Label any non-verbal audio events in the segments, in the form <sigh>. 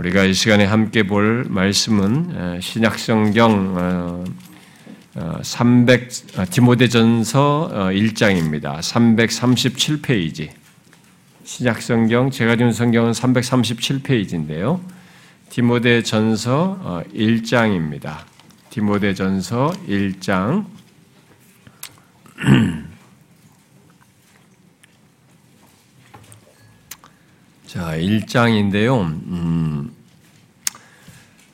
우리가 이 시간에 함께 볼 말씀은 신약성경 300 어, 어, 디모데전서 1장입니다. 337페이지. 신약성경 제가 준 성경은 337페이지인데요. 디모데전서 1장입니다. 디모데전서 1장 <clears throat> 자, 1장인데요. 음,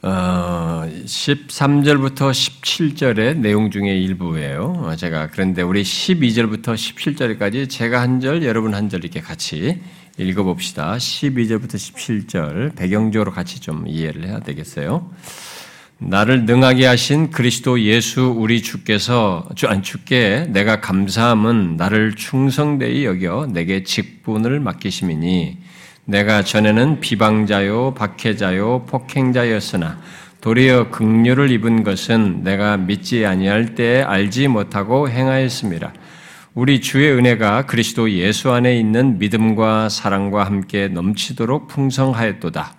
어, 13절부터 17절의 내용 중에 일부예요. 어, 제가 그런데 우리 12절부터 17절까지 제가 한 절, 여러분 한 절 이렇게 같이 읽어봅시다. 12절부터 17절 배경적으로 같이 좀 이해를 해야 되겠어요. 나를 능하게 하신 그리스도 예수 우리 주께서 아니 주께 내가 감사함은 나를 충성되이 여겨 내게 직분을 맡기심이니 내가 전에는 비방자요, 박해자요, 폭행자였으나 도리어 극류를 입은 것은 내가 믿지 아니할 때 알지 못하고 행하였습니다. 우리 주의 은혜가 그리스도 예수 안에 있는 믿음과 사랑과 함께 넘치도록 풍성하였도다.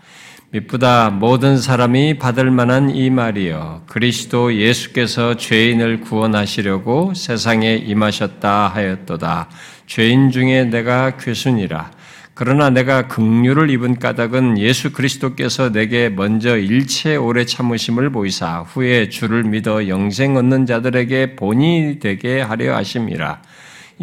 미쁘다 모든 사람이 받을 만한 이 말이여 그리스도 예수께서 죄인을 구원하시려고 세상에 임하셨다 하였도다. 죄인 중에 내가 괴순이라. 그러나 내가 극류를 입은 까닭은 예수 그리스도께서 내게 먼저 일체 오래 참으심을 보이사 후에 주를 믿어 영생 얻는 자들에게 본이 되게 하려 하심이라.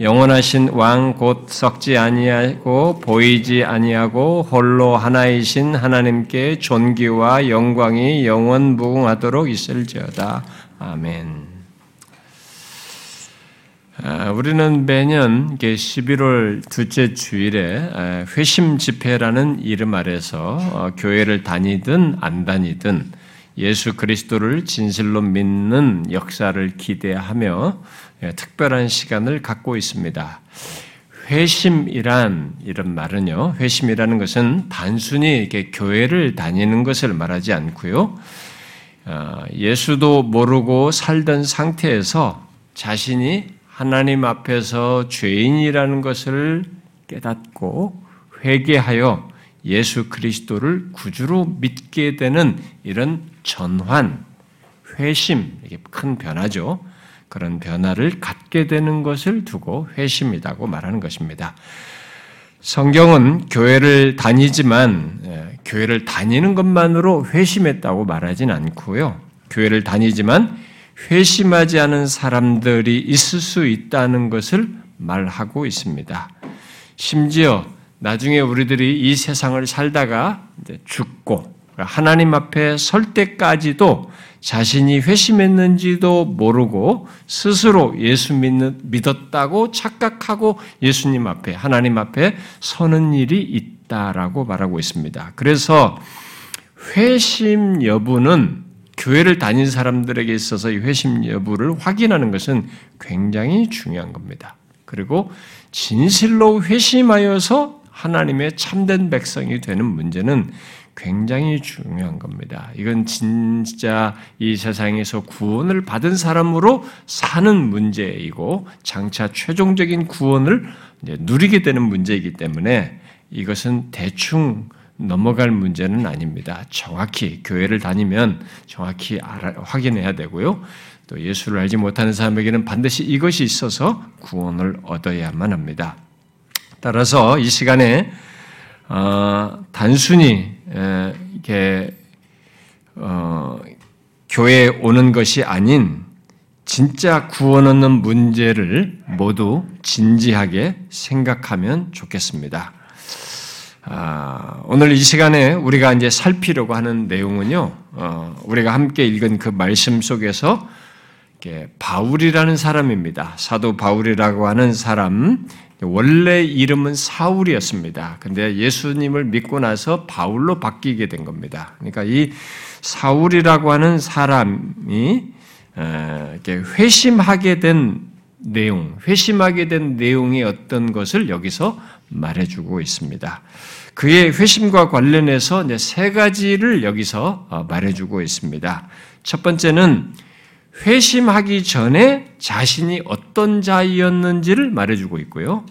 영원하신 왕 곧 썩지 아니하고 보이지 아니하고 홀로 하나이신 하나님께 존귀와 영광이 영원 무궁하도록 있을지어다. 아멘. 아, 우리는 매년 11월 둘째 주일에 아, 회심 집회라는 이름 아래서 어, 교회를 다니든 안 다니든 예수 그리스도를 진실로 믿는 역사를 기대하며 예, 특별한 시간을 갖고 있습니다. 회심이란 이런 말은요. 회심이라는 것은 단순히 이렇게 교회를 다니는 것을 말하지 않고요. 어, 예수도 모르고 살던 상태에서 자신이 하나님 앞에서 죄인이라는 것을 깨닫고 회개하여 예수 그리스도를 구주로 믿게 되는 이런 전환, 회심, 이게 큰 변화죠. 그런 변화를 갖게 되는 것을 두고 회심이라고 말하는 것입니다. 성경은 교회를 다니지만 예, 교회를 다니는 것만으로 회심했다고 말하진 않고요. 교회를 다니지만 회심하지 않은 사람들이 있을 수 있다는 것을 말하고 있습니다. 심지어 나중에 우리들이 이 세상을 살다가 죽고 하나님 앞에 설 때까지도 자신이 회심했는지도 모르고 스스로 예수 믿었다고 착각하고 예수님 앞에, 하나님 앞에 서는 일이 있다라고 말하고 있습니다. 그래서 회심 여부는 교회를 다닌 사람들에게 있어서 이 회심 여부를 확인하는 것은 굉장히 중요한 겁니다. 그리고 진실로 회심하여서 하나님의 참된 백성이 되는 문제는 굉장히 중요한 겁니다. 이건 진짜 이 세상에서 구원을 받은 사람으로 사는 문제이고 장차 최종적인 구원을 누리게 되는 문제이기 때문에 이것은 대충 넘어갈 문제는 아닙니다. 정확히 교회를 다니면 정확히 알아, 확인해야 되고요. 또 예수를 알지 못하는 사람에게는 반드시 이것이 있어서 구원을 얻어야만 합니다. 따라서 이 시간에 어, 단순히 에, 이렇게 어, 교회에 오는 것이 아닌 진짜 구원 얻는 문제를 모두 진지하게 생각하면 좋겠습니다. 아, 오늘 이 시간에 우리가 이제 살피려고 하는 내용은요, 어, 우리가 함께 읽은 그 말씀 속에서 바울이라는 사람입니다. 사도 바울이라고 하는 사람, 원래 이름은 사울이었습니다. 근데 예수님을 믿고 나서 바울로 바뀌게 된 겁니다. 그러니까 이 사울이라고 하는 사람이 어, 회심하게 된 내용, 회심하게 된 내용이 어떤 것을 여기서 말해주고 있습니다. 그의 회심과 관련해서 세 가지를 여기서 어, 말해주고 있습니다. 첫 번째는 회심하기 전에 자신이 어떤 자이었는지를 말해주고 있고요.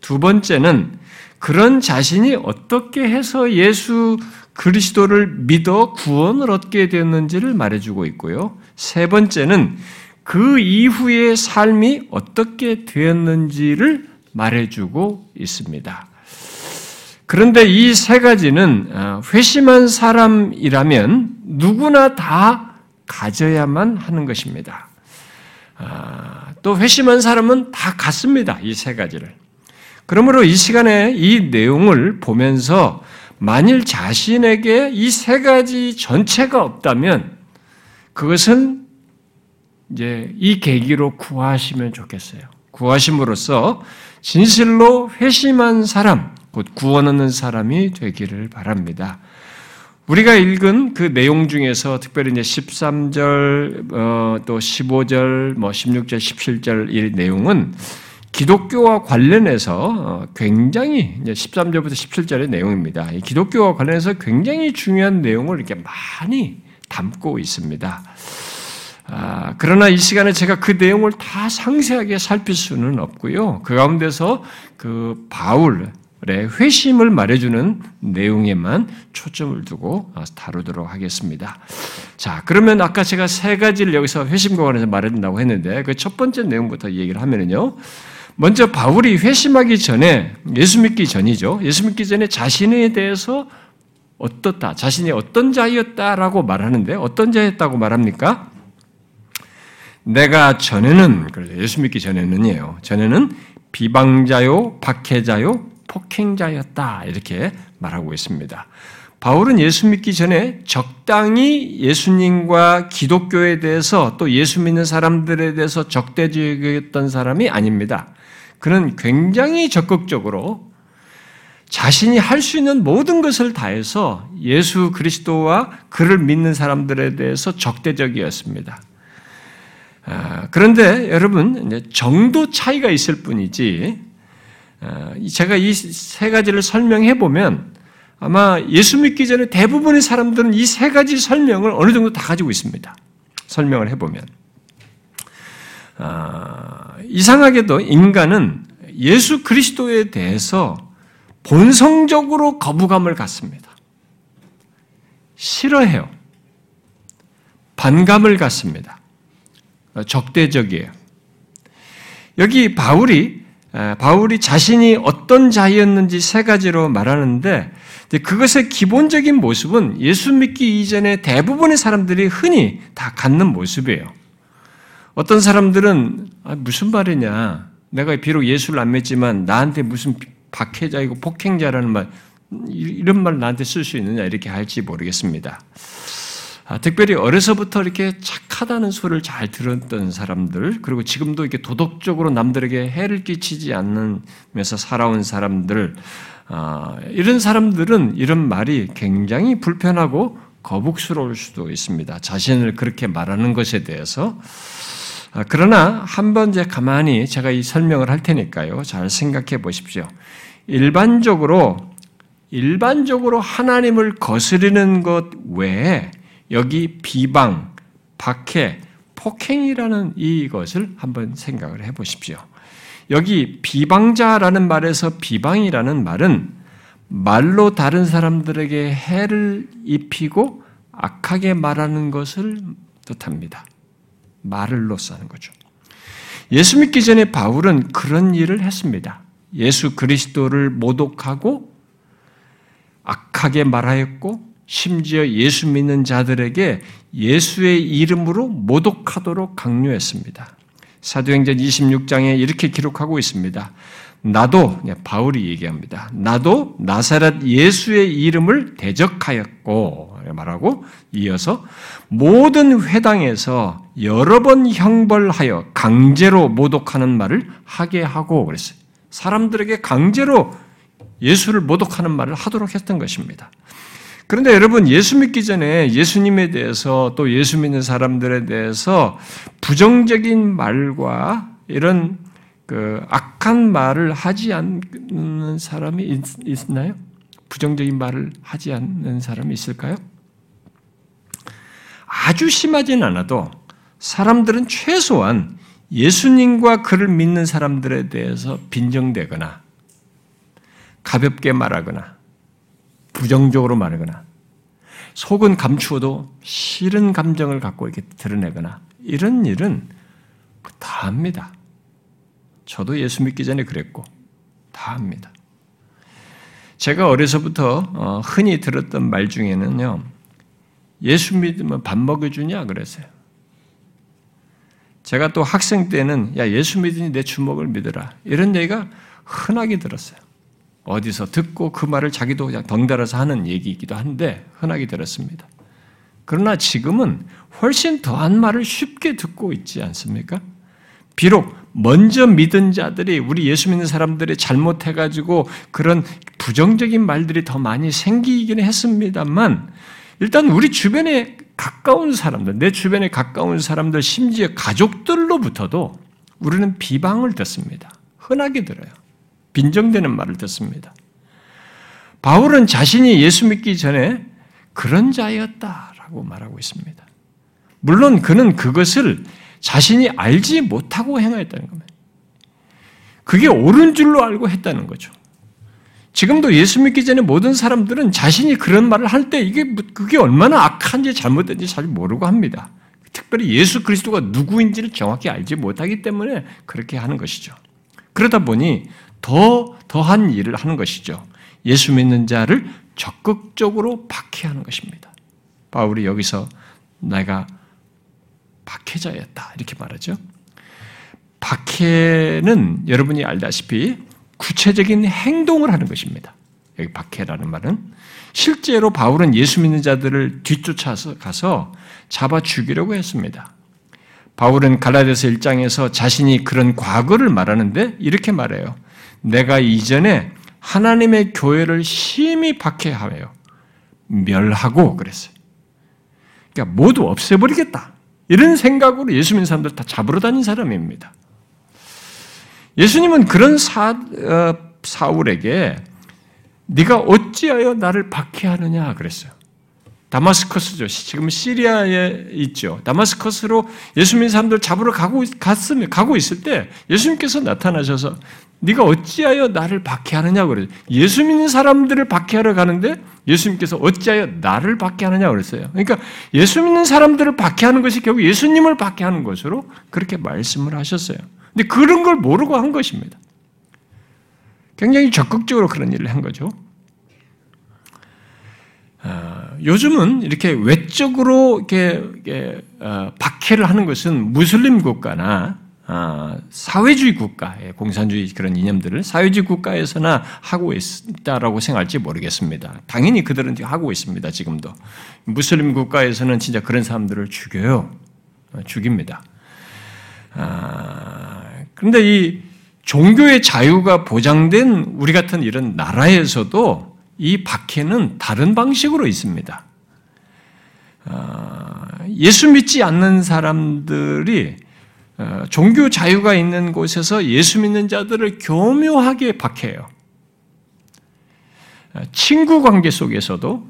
두 번째는 그런 자신이 어떻게 해서 예수 그리스도를 믿어 구원을 얻게 되었는지를 말해주고 있고요. 세 번째는 그 이후의 삶이 어떻게 되었는지를 말해주고 있습니다. 그런데 이 세 가지는 어, 회심한 사람이라면 누구나 다 가져야만 하는 것입니다. 아, 또 회심한 사람은 다 갖습니다. 이 세 가지를. 그러므로 이 시간에 이 내용을 보면서 만일 자신에게 이 세 가지 전체가 없다면 그것은 이제 이 계기로 구하시면 좋겠어요. 구하심으로써 진실로 회심한 사람, 곧 구원 얻는 사람이 되기를 바랍니다. 우리가 읽은 그 내용 중에서 특별히 이제 13절, 어, 또 15절, 뭐 16절, 17절 이 내용은 기독교와 관련해서 어, 굉장히 이제 13절부터 17절의 내용입니다. 기독교와 관련해서 굉장히 중요한 내용을 이렇게 많이 담고 있습니다. 아, 그러나 이 시간에 제가 그 내용을 다 상세하게 살필 수는 없고요. 그 가운데서 그 바울의 회심을 말해주는 내용에만 초점을 두고 다루도록 하겠습니다. 자, 그러면 아까 제가 세 가지를 여기서 회심과 관해서 말해준다고 했는데 그 첫 번째 내용부터 얘기를 하면은요. 먼저 바울이 회심하기 전에 예수 믿기 전이죠. 예수 믿기 전에 자신에 대해서 어떻다, 자신이 어떤 자였다라고 말하는데 어떤 자였다고 말합니까? 내가 전에는 예수 믿기 전에는이에요. 전에는 비방자요, 박해자요, 폭행자였다 이렇게 말하고 있습니다. 바울은 예수 믿기 전에 적당히 예수님과 기독교에 대해서 또 예수 믿는 사람들에 대해서 적대적이었던 사람이 아닙니다. 그는 굉장히 적극적으로 자신이 할 수 있는 모든 것을 다해서 예수 그리스도와 그를 믿는 사람들에 대해서 적대적이었습니다. 아, 그런데 여러분 정도 차이가 있을 뿐이지 아, 제가 이 세 가지를 설명해 보면 아마 예수 믿기 전에 대부분의 사람들은 이 세 가지 설명을 어느 정도 다 가지고 있습니다. 설명을 해보면 아, 이상하게도 인간은 예수 그리스도에 대해서 본성적으로 거부감을 갖습니다. 싫어해요. 반감을 갖습니다. 적대적이에요. 여기 바울이 바울이 자신이 어떤 자였는지 세 가지로 말하는데 그것의 기본적인 모습은 예수 믿기 이전에 대부분의 사람들이 흔히 다 갖는 모습이에요. 어떤 사람들은 아, 무슨 말이냐? 내가 비록 예수를 안 믿지만 나한테 무슨 박해자이고 폭행자라는 말 이런 말 나한테 쓸 수 있느냐 이렇게 할지 모르겠습니다. 아, 특별히 어려서부터 이렇게 착 하다는 소리를 잘 들었던 사람들, 그리고 지금도 이렇게 도덕적으로 남들에게 해를 끼치지 않으면서 살아온 사람들, 아, 이런 사람들은 이런 말이 굉장히 불편하고 거북스러울 수도 있습니다. 자신을 그렇게 말하는 것에 대해서. 아, 그러나 한번 이제 가만히 제가 이 설명을 할 테니까요. 잘 생각해 보십시오. 일반적으로 일반적으로 하나님을 거스르는 것 외에 여기 비방, 박해, 폭행이라는 이것을 한번 생각을 해 보십시오. 여기 비방자라는 말에서 비방이라는 말은 말로 다른 사람들에게 해를 입히고 악하게 말하는 것을 뜻합니다. 말을로 쓰는 거죠. 예수 믿기 전에 바울은 그런 일을 했습니다. 예수 그리스도를 모독하고 악하게 말하였고 심지어 예수 믿는 자들에게 예수의 이름으로 모독하도록 강요했습니다. 사도행전 26장에 이렇게 기록하고 있습니다. 나도 바울이 얘기합니다. 나도 나사렛 예수의 이름을 대적하였고 말하고 이어서 모든 회당에서 여러 번 형벌하여 강제로 모독하는 말을 하게 하고 그랬어요. 사람들에게 강제로 예수를 모독하는 말을 하도록 했던 것입니다. 그런데 여러분 예수 믿기 전에 예수님에 대해서 또 예수 믿는 사람들에 대해서 부정적인 말과 이런 그 악한 말을 하지 않는 사람이 있, 나요 부정적인 말을 하지 않는 사람이 있을까요? 아주 심하진 않아도 사람들은 최소한 예수님과 그를 믿는 사람들에 대해서 빈정대거나 가볍게 말하거나 부정적으로 말하거나 속은 감추어도 싫은 감정을 갖고 이렇게 드러내거나 이런 일은 다 합니다. 저도 예수 믿기 전에 그랬고 다 합니다. 제가 어려서부터 어, 흔히 들었던 말 중에는요. 예수 믿으면 밥 먹여주냐 그랬어요. 제가 또 학생 때는 야 예수 믿으니 내 주먹을 믿어라 이런 얘기가 흔하게 들었어요. 어디서 듣고 그 말을 자기도 덩달아서 하는 얘기이기도 한데 흔하게 들었습니다. 그러나 지금은 훨씬 더한 말을 쉽게 듣고 있지 않습니까? 비록 먼저 믿은 자들이 우리 예수 믿는 사람들이 잘못해가지고 그런 부정적인 말들이 더 많이 생기기는 했습니다만 일단 우리 주변에 가까운 사람들, 내 주변에 가까운 사람들, 심지어 가족들로부터도 우리는 비방을 듣습니다. 흔하게 들어요. 빈정되는 말을 듣습니다. 바울은 자신이 예수 믿기 전에 그런 자였다라고 말하고 있습니다. 물론 그는 그것을 자신이 알지 못하고 행하였다는 겁니다. 그게 옳은 줄로 알고 했다는 거죠. 지금도 예수 믿기 전에 모든 사람들은 자신이 그런 말을 할 때 이게 뭐, 그게 얼마나 악한지 잘못된지 잘 모르고 합니다. 특별히 예수 그리스도가 누구인지를 정확히 알지 못하기 때문에 그렇게 하는 것이죠. 그러다 보니 더 더한 일을 하는 것이죠. 예수 믿는 자를 적극적으로 박해하는 것입니다. 바울이 여기서 내가 박해자였다 이렇게 말하죠. 박해는 여러분이 알다시피 구체적인 행동을 하는 것입니다. 여기 박해라는 말은 실제로 바울은 예수 믿는 자들을 뒤쫓아서 가서 잡아 죽이려고 했습니다. 바울은 갈라디아서 1장에서 자신이 그런 과거를 말하는데 이렇게 말해요. 내가 이전에 하나님의 교회를 심히 박해하며 멸하고 그랬어요. 그러니까 모두 없애버리겠다. 이런 생각으로 예수 믿는 사람들 다 잡으러 다닌 사람입니다. 예수님은 그런 사, 어, 사울에게 네가 어찌하여 나를 박해하느냐 그랬어요. 다마스커스죠. 지금 시리아에 있죠. 다마스커스로 예수 믿는 사람들 잡으러 가고 갔으면 가고 있을 때 예수님께서 나타나셔서 네가 어찌하여 나를 박해하느냐 그래요. 예수 믿는 사람들을 박해하러 가는데 예수님께서 어찌하여 나를 박해하느냐 그랬어요. 그러니까 예수 믿는 사람들을 박해하는 것이 결국 예수님을 박해하는 것으로 그렇게 말씀을 하셨어요. 근데 그런 걸 모르고 한 것입니다. 굉장히 적극적으로 그런 일을 한 거죠. 어, 요즘은 이렇게 외적으로 이렇게, 어, 박해를 하는 것은 무슬림 국가나 어, 사회주의 국가, 공산주의 그런 이념들을 사회주의 국가에서나 하고 있다라고 생각할지 모르겠습니다. 당연히 그들은 하고 있습니다. 지금도 무슬림 국가에서는 진짜 그런 사람들을 죽여요, 어, 죽입니다. 아, 그런데 이 종교의 자유가 보장된 우리 같은 이런 나라에서도 이 박해는 다른 방식으로 있습니다. 아, 예수 믿지 않는 사람들이 어, 종교 자유가 있는 곳에서 예수 믿는 자들을 교묘하게 박해요. 아, 친구 관계 속에서도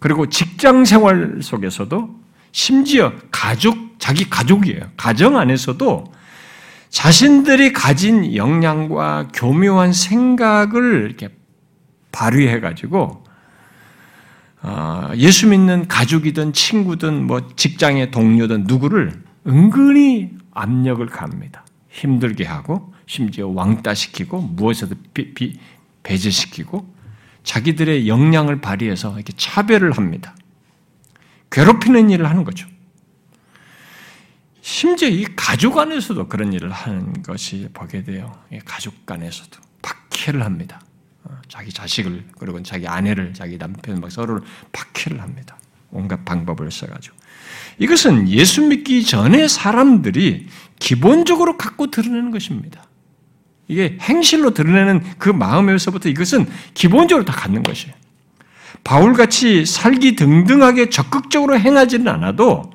그리고 직장 생활 속에서도 심지어 가족 자기 가족이에요. 가정 안에서도 자신들이 가진 역량과 교묘한 생각을 이렇게 발휘해 가지고 어, 예수 믿는 가족이든 친구든 뭐 직장의 동료든 누구를 은근히 압력을 갑니다. 힘들게 하고 심지어 왕따시키고 무엇에도 배제시키고 자기들의 역량을 발휘해서 이렇게 차별을 합니다. 괴롭히는 일을 하는 거죠. 심지어 이 가족 안에서도 그런 일을 하는 것이 보게 돼요. 가족 간에서도 박해를 합니다. 어, 자기 자식을 그리고 자기 아내를 자기 남편 막 서로를 박해를 합니다. 온갖 방법을 써가지고 이것은 예수 믿기 전에 사람들이 기본적으로 갖고 드러내는 것입니다. 이게 행실로 드러내는 그 마음에서부터 이것은 기본적으로 다 갖는 것이에요. 바울같이 살기 등등하게 적극적으로 행하지는 않아도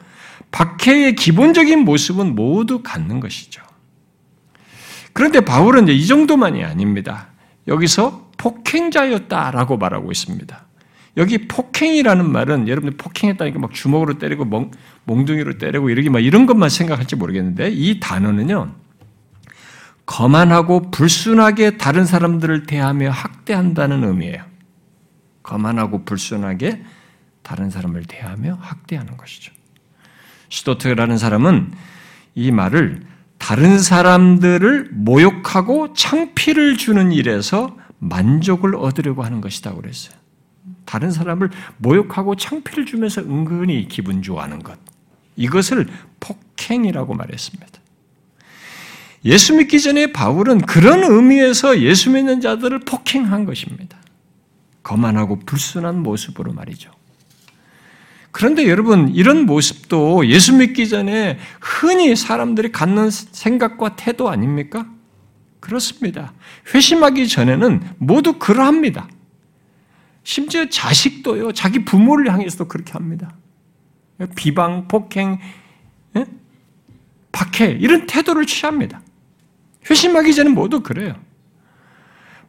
박해의 기본적인 모습은 모두 갖는 것이죠. 그런데 바울은 이 정도만이 아닙니다. 여기서 폭행자였다라고 말하고 있습니다. 여기 폭행이라는 말은 여러분들 폭행했다니까 막 주먹으로 때리고 멍, 몽둥이로 때리고 이러기 막 이런 것만 생각할지 모르겠는데 이 단어는요. 거만하고 불순하게 다른 사람들을 대하며 학대한다는 의미예요. 거만하고 불순하게 다른 사람을 대하며 학대하는 것이죠. 시도트라는 사람은 이 말을 다른 사람들을 모욕하고 창피를 주는 일에서 만족을 얻으려고 하는 것이다 그랬어요. 다른 사람을 모욕하고 창피를 주면서 은근히 기분 좋아하는 것. 이것을 폭행이라고 말했습니다. 예수 믿기 전에 바울은 그런 의미에서 예수 믿는 자들을 폭행한 것입니다. 거만하고 불순한 모습으로 말이죠. 그런데 여러분, 이런 모습도 예수 믿기 전에 흔히 사람들이 갖는 생각과 태도 아닙니까? 그렇습니다. 회심하기 전에는 모두 그러합니다. 심지어 자식도요, 자기 부모를 향해서도 그렇게 합니다. 비방, 폭행, 예? 박해, 이런 태도를 취합니다. 회심하기 전에 모두 그래요.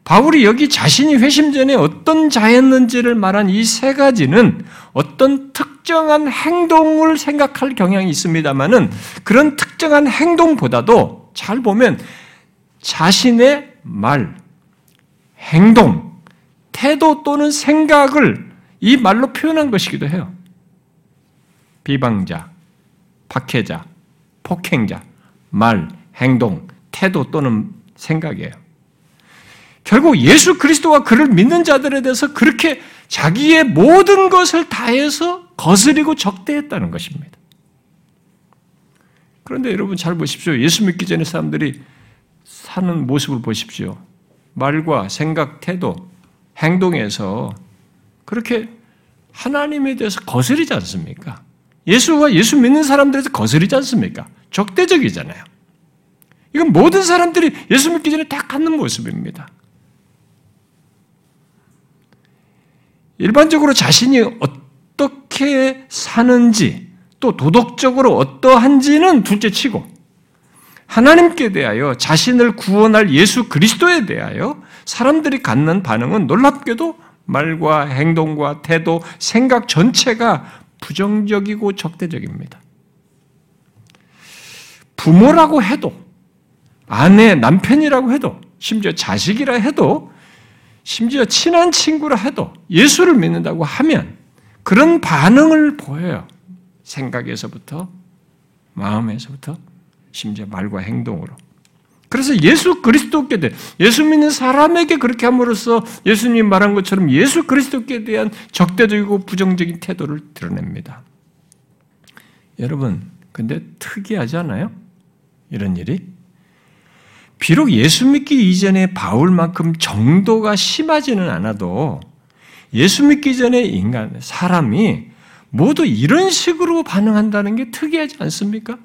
바울이 여기 자신이 회심 전에 어떤 자였는지를 말한 이 세 가지는 어떤 특정한 행동을 생각할 경향이 있습니다만은 그런 특정한 행동보다도 잘 보면 자신의 말, 행동, 태도 또는 생각을 이 말로 표현한 것이기도 해요. 비방자, 박해자, 폭행자, 말, 행동, 태도 또는 생각이에요. 결국 예수 그리스도와 그를 믿는 자들에 대해서 그렇게 자기의 모든 것을 다해서 거스리고 적대했다는 것입니다. 그런데 여러분 잘 보십시오. 예수 믿기 전에 사람들이 사는 모습을 보십시오. 말과 생각, 태도, 행동에서 그렇게 하나님에 대해서 거스리지 않습니까? 예수와 예수 믿는 사람들에서 거스리지 않습니까? 적대적이잖아요. 이건 모든 사람들이 예수 믿기 전에 다 갖는 모습입니다. 일반적으로 자신이 어떻게 사는지 또 도덕적으로 어떠한지는 둘째 치고 하나님께 대하여 자신을 구원할 예수 그리스도에 대하여 사람들이 갖는 반응은 놀랍게도 말과 행동과 태도, 생각 전체가 부정적이고 적대적입니다. 부모라고 해도, 아내, 남편이라고 해도, 심지어 자식이라 해도, 심지어 친한 친구라 해도 예수를 믿는다고 하면 그런 반응을 보여요. 생각에서부터, 마음에서부터, 심지어 말과 행동으로. 그래서 예수 그리스도께 대해 예수 믿는 사람에게 그렇게 함으로써 예수님 말한 것처럼 예수 그리스도께 대한 적대적이고 부정적인 태도를 드러냅니다. 여러분, 근데 특이하지 않아요? 이런 일이? 비록 예수 믿기 이전에 바울만큼 정도가 심하지는 않아도 예수 믿기 전에 인간, 사람이 모두 이런 식으로 반응한다는 게 특이하지 않습니까?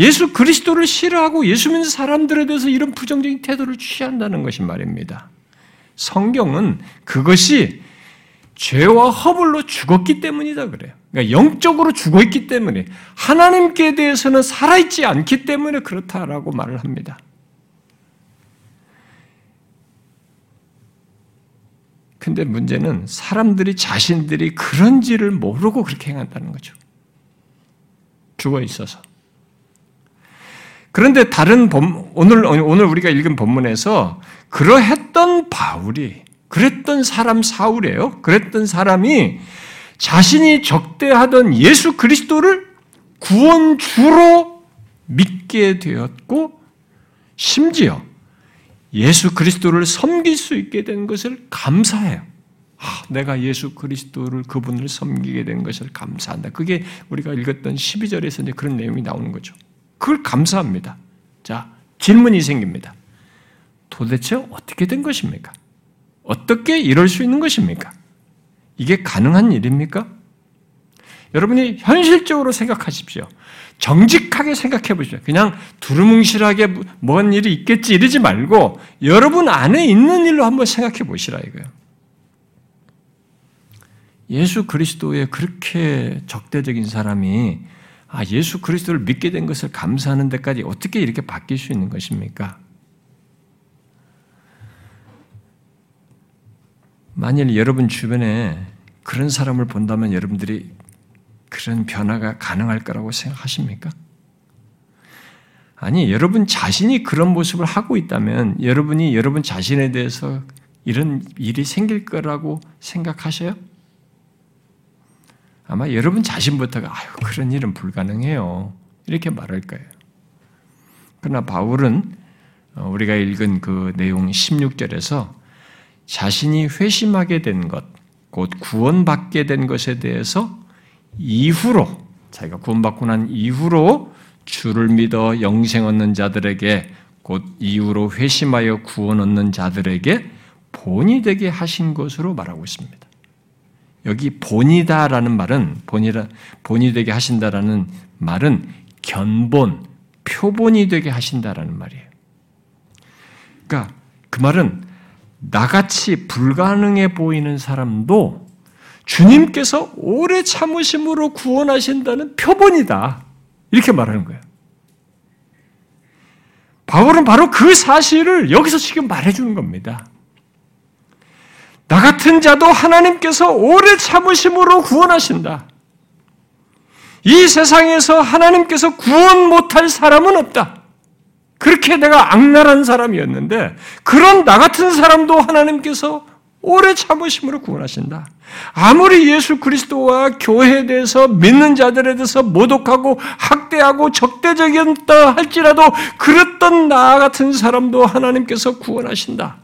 예수 그리스도를 싫어하고 예수 믿는 사람들에 대해서 이런 부정적인 태도를 취한다는 것이 말입니다. 성경은 그것이 죄와 허물로 죽었기 때문이다 그래요. 그러니까 영적으로 죽어 있기 때문에 하나님께 대해서는 살아있지 않기 때문에 그렇다라고 말을 합니다. 근데 문제는 사람들이 자신들이 그런지를 모르고 그렇게 행한다는 거죠. 죽어 있어서. 그런데 다른 본, 오늘, 오늘 우리가 읽은 본문에서 그러했던 바울이, 그랬던 사람 사울이에요. 그랬던 사람이 자신이 적대하던 예수 그리스도를 구원주로 믿게 되었고, 심지어 예수 그리스도를 섬길 수 있게 된 것을 감사해요. 아, 내가 예수 그리스도를 그분을 섬기게 된 것을 감사한다. 그게 우리가 읽었던 12절에서 이제 그런 내용이 나오는 거죠. 그걸 감사합니다. 자, 질문이 생깁니다. 도대체 어떻게 된 것입니까? 어떻게 이럴 수 있는 것입니까? 이게 가능한 일입니까? 여러분이 현실적으로 생각하십시오. 정직하게 생각해 보십시오. 그냥 두루뭉실하게 뭔 일이 있겠지 이러지 말고 여러분 안에 있는 일로 한번 생각해 보시라 이거예요. 예수 그리스도의 그렇게 적대적인 사람이 아, 예수 그리스도를 믿게 된 것을 감사하는 데까지 어떻게 이렇게 바뀔 수 있는 것입니까? 만일 여러분 주변에 그런 사람을 본다면 여러분들이 그런 변화가 가능할 거라고 생각하십니까? 아니, 여러분 자신이 그런 모습을 하고 있다면 여러분이 여러분 자신에 대해서 이런 일이 생길 거라고 생각하셔요? 아마 여러분 자신부터가 아유 그런 일은 불가능해요. 이렇게 말할 거예요. 그러나 바울은 어, 우리가 읽은 그 내용 16절에서 자신이 회심하게 된 것, 곧 구원받게 된 것에 대해서 이후로 자기가 구원받고 난 이후로 주를 믿어 영생 얻는 자들에게 곧 이후로 회심하여 구원 얻는 자들에게 본이 되게 하신 것으로 말하고 있습니다. 여기 본이다라는 말은 본이라 본이 되게 하신다라는 말은 견본, 표본이 되게 하신다라는 말이에요. 그러니까 그 말은 나같이 불가능해 보이는 사람도 주님께서 오래 참으심으로 구원하신다는 표본이다. 이렇게 말하는 거예요. 바울은 바로 그 사실을 여기서 지금 말해주는 겁니다. 나 같은 자도 하나님께서 오래 참으심으로 구원하신다. 이 세상에서 하나님께서 구원 못할 사람은 없다. 그렇게 내가 악랄한 사람이었는데 그런 나 같은 사람도 하나님께서 오래 참으심으로 구원하신다. 아무리 예수 그리스도와 교회에 대해서 믿는 자들에 대해서 모독하고 학대하고 적대적이었다 할지라도 그랬던 나 같은 사람도 하나님께서 구원하신다.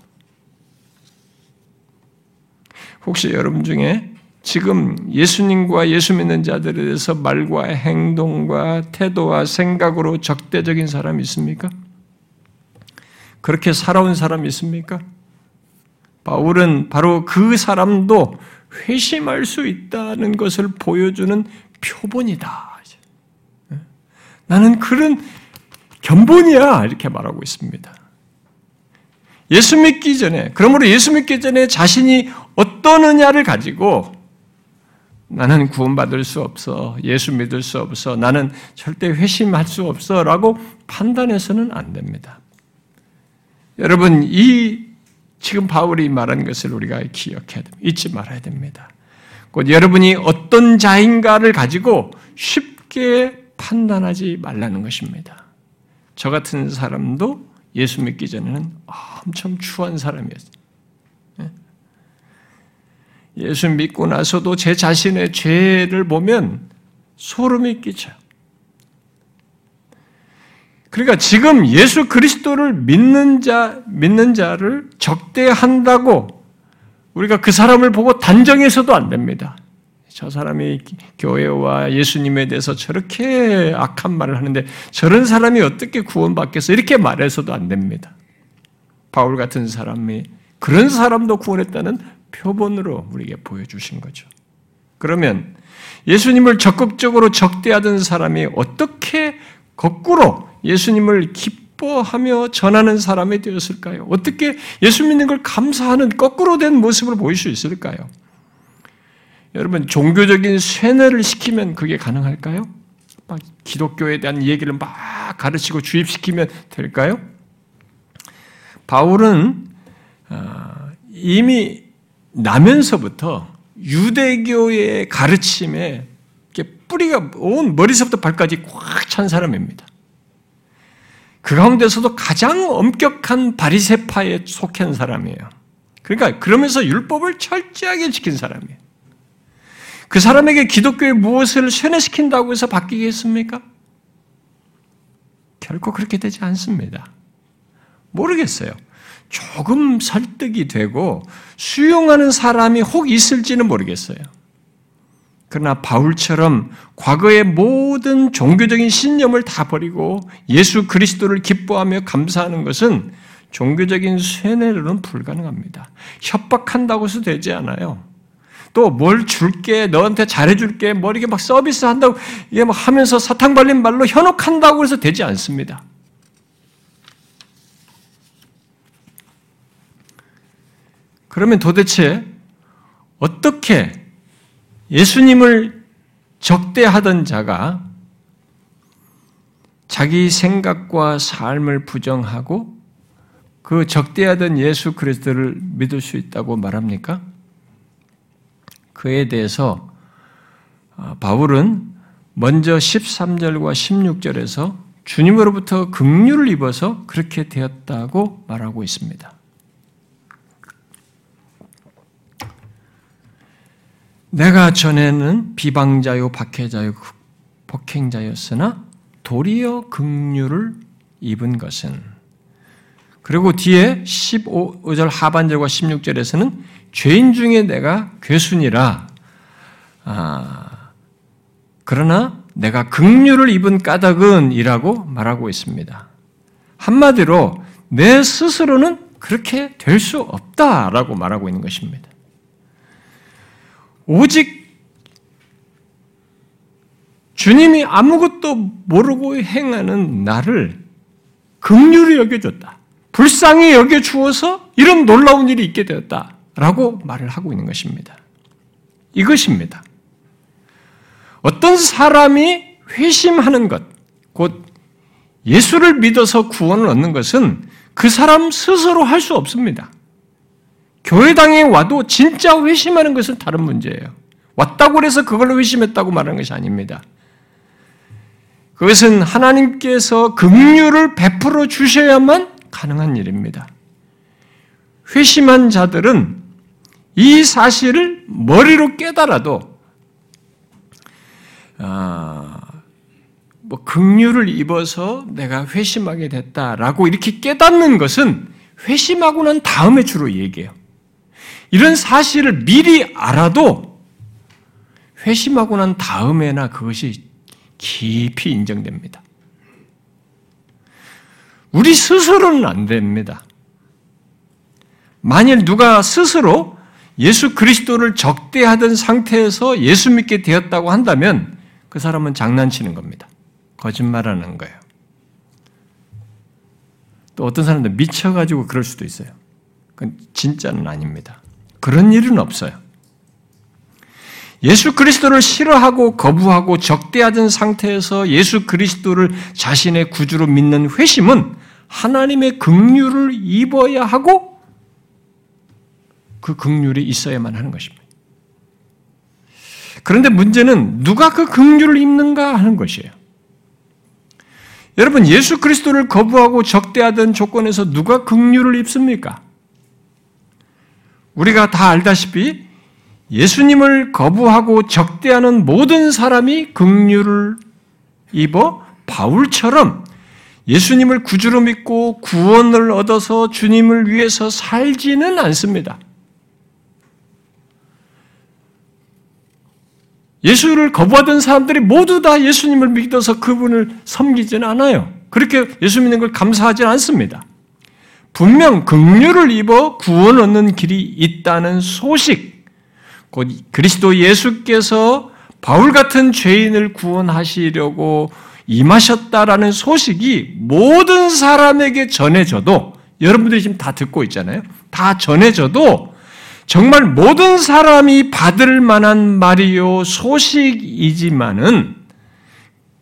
혹시 여러분 중에 지금 예수님과 예수 믿는 자들에 대해서 말과 행동과 태도와 생각으로 적대적인 사람 있습니까? 그렇게 살아온 사람 있습니까? 바울은 바로 그 사람도 회심할 수 있다는 것을 보여주는 표본이다. 나는 그런 견본이야. 이렇게 말하고 있습니다. 예수 믿기 전에, 그러므로 예수 믿기 전에 자신이 어떤 은냐를 가지고 나는 구원받을 수 없어. 예수 믿을 수 없어. 나는 절대 회심할 수 없어. 라고 판단해서는 안 됩니다. 여러분, 이 지금 바울이 말한 것을 우리가 기억해야 됩니다. 잊지 말아야 됩니다. 곧 여러분이 어떤 자인가를 가지고 쉽게 판단하지 말라는 것입니다. 저 같은 사람도 예수 믿기 전에는 엄청 추한 사람이었어요. 예수 믿고 나서도 제 자신의 죄를 보면 소름이 끼쳐요. 그러니까 지금 예수 그리스도를 믿는 자, 믿는 자를 적대한다고 우리가 그 사람을 보고 단정해서도 안 됩니다. 저 사람이 교회와 예수님에 대해서 저렇게 악한 말을 하는데 저런 사람이 어떻게 구원받겠어? 이렇게 말해서도 안 됩니다. 바울 같은 사람이 그런 사람도 구원했다는 표본으로 우리에게 보여주신 거죠. 그러면 예수님을 적극적으로 적대하던 사람이 어떻게 거꾸로 예수님을 기뻐하며 전하는 사람이 되었을까요? 어떻게 예수 믿는 걸 감사하는 거꾸로 된 모습을 보일 수 있을까요? 여러분, 종교적인 쇠뇌를 시키면 그게 가능할까요? 막 기독교에 대한 얘기를 막 가르치고 주입시키면 될까요? 바울은 아, 이미 나면서부터 유대교의 가르침에 뿌리가 온 머리서부터 발까지 꽉 찬 사람입니다. 그 가운데서도 가장 엄격한 바리세파에 속한 사람이에요. 그러니까 그러면서 율법을 철저하게 지킨 사람이에요. 그 사람에게 기독교에 무엇을 쇠뇌시킨다고 해서 바뀌겠습니까? 결코 그렇게 되지 않습니다. 모르겠어요. 조금 설득이 되고 수용하는 사람이 혹 있을지는 모르겠어요. 그러나 바울처럼 과거의 모든 종교적인 신념을 다 버리고 예수 그리스도를 기뻐하며 감사하는 것은 종교적인 쇠뇌로는 불가능합니다. 협박한다고 해서 되지 않아요. 또 뭘 줄게, 너한테 잘해줄게, 뭐 이렇게 막 서비스 한다고 이게 막 하면서 사탕 발린 말로 현혹한다고 해서 되지 않습니다. 그러면 도대체 어떻게 예수님을 적대하던 자가 자기 생각과 삶을 부정하고 그 적대하던 예수 그리스도를 믿을 수 있다고 말합니까? 그에 대해서 아, 바울은 먼저 13절과 16절에서 주님으로부터 긍휼을 입어서 그렇게 되었다고 말하고 있습니다. 내가 전에는 비방자요 박해자요 폭행자였으나 도리어 긍휼을 입은 것은 그리고 뒤에 15절 하반절과 16절에서는 죄인 중에 내가 괴순이라 아, 그러나 내가 극류를 입은 까닭은 이라고 말하고 있습니다. 한마디로 내 스스로는 그렇게 될 수 없다라고 말하고 있는 것입니다. 오직 주님이 아무것도 모르고 행하는 나를 극률히 여겨줬다. 불쌍히 여겨주어서 이런 놀라운 일이 있게 되었다. 라고 말을 하고 있는 것입니다. 이것입니다. 어떤 사람이 회심하는 것, 곧 예수를 믿어서 구원을 얻는 것은 그 사람 스스로 할 수 없습니다. 교회당에 와도 진짜 회심하는 것은 다른 문제예요. 왔다고 해서 그걸로 회심했다고 말하는 것이 아닙니다. 그것은 하나님께서 긍휼을 베풀어 주셔야만 가능한 일입니다. 회심한 자들은 이 사실을 머리로 깨달아도 아, 뭐 긍휼을 입어서 내가 회심하게 됐다라고 이렇게 깨닫는 것은 회심하고 난 다음에 주로 얘기해요. 이런 사실을 미리 알아도 회심하고 난 다음에나 그것이 깊이 인정됩니다. 우리 스스로는 안 됩니다. 만일 누가 스스로 예수 그리스도를 적대하던 상태에서 예수 믿게 되었다고 한다면 그 사람은 장난치는 겁니다. 거짓말하는 거예요. 또 어떤 사람들 미쳐가지고 그럴 수도 있어요. 그건 진짜는 아닙니다. 그런 일은 없어요. 예수 그리스도를 싫어하고 거부하고 적대하던 상태에서 예수 그리스도를 자신의 구주로 믿는 회심은 하나님의 긍휼을 입어야 하고 그 긍휼이 있어야만 하는 것입니다. 그런데 문제는 누가 그 긍휼을 입는가 하는 것이에요. 여러분 예수 그리스도를 거부하고 적대하던 조건에서 누가 긍휼을 입습니까? 우리가 다 알다시피 예수님을 거부하고 적대하는 모든 사람이 긍휼을 입어 바울처럼 예수님을 구주로 믿고 구원을 얻어서 주님을 위해서 살지는 않습니다. 예수를 거부하던 사람들이 모두 다 예수님을 믿어서 그분을 섬기지는 않아요. 그렇게 예수 믿는 걸 감사하지 않습니다. 분명 긍휼을 입어 구원 얻는 길이 있다는 소식, 곧 그리스도 예수께서 바울 같은 죄인을 구원하시려고 임하셨다라는 소식이 모든 사람에게 전해져도 여러분들이 지금 다 듣고 있잖아요. 다 전해져도 정말 모든 사람이 받을 만한 말이요 소식이지만은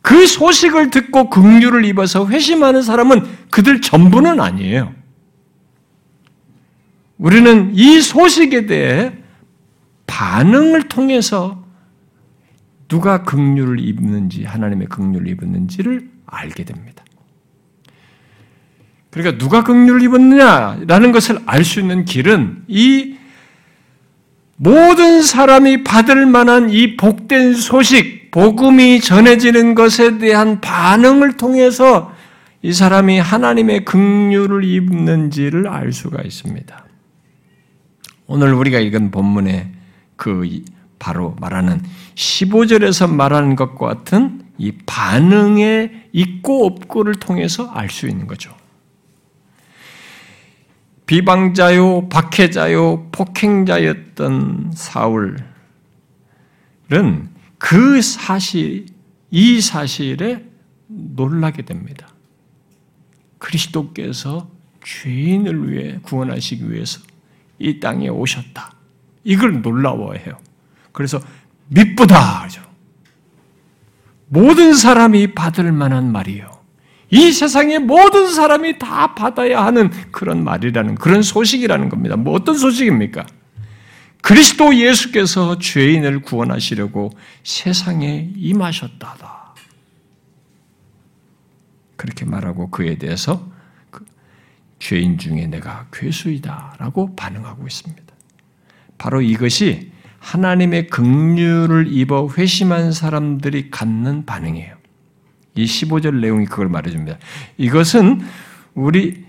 그 소식을 듣고 긍휼을 입어서 회심하는 사람은 그들 전부는 아니에요. 우리는 이 소식에 대해 반응을 통해서 누가 긍휼을 입는지 하나님의 긍휼을 입었는지를 알게 됩니다. 그러니까 누가 긍휼을 입었느냐라는 것을 알 수 있는 길은 이 모든 사람이 받을 만한 이 복된 소식, 복음이 전해지는 것에 대한 반응을 통해서 이 사람이 하나님의 긍휼을 입는지를 알 수가 있습니다. 오늘 우리가 읽은 본문의 그 바로 말하는 15절에서 말하는 것과 같은 이 반응의 있고 없고를 통해서 알 수 있는 거죠. 비방자요, 박해자요, 폭행자였던 사울은 그 사실, 이 사실에 놀라게 됩니다. 그리스도께서 죄인을 위해 구원하시기 위해서 이 땅에 오셨다. 이걸 놀라워해요. 그래서 미쁘다. 모든 사람이 받을 만한 말이요. 이 세상의 모든 사람이 다 받아야 하는 그런 말이라는 그런 소식이라는 겁니다. 뭐 어떤 소식입니까? 그리스도 예수께서 죄인을 구원하시려고 세상에 임하셨다다. 그렇게 말하고 그에 대해서 그 죄인 중에 내가 괴수이다라고 반응하고 있습니다. 바로 이것이 하나님의 긍휼을 입어 회심한 사람들이 갖는 반응이에요. 이 15절 내용이 그걸 말해줍니다. 이것은 우리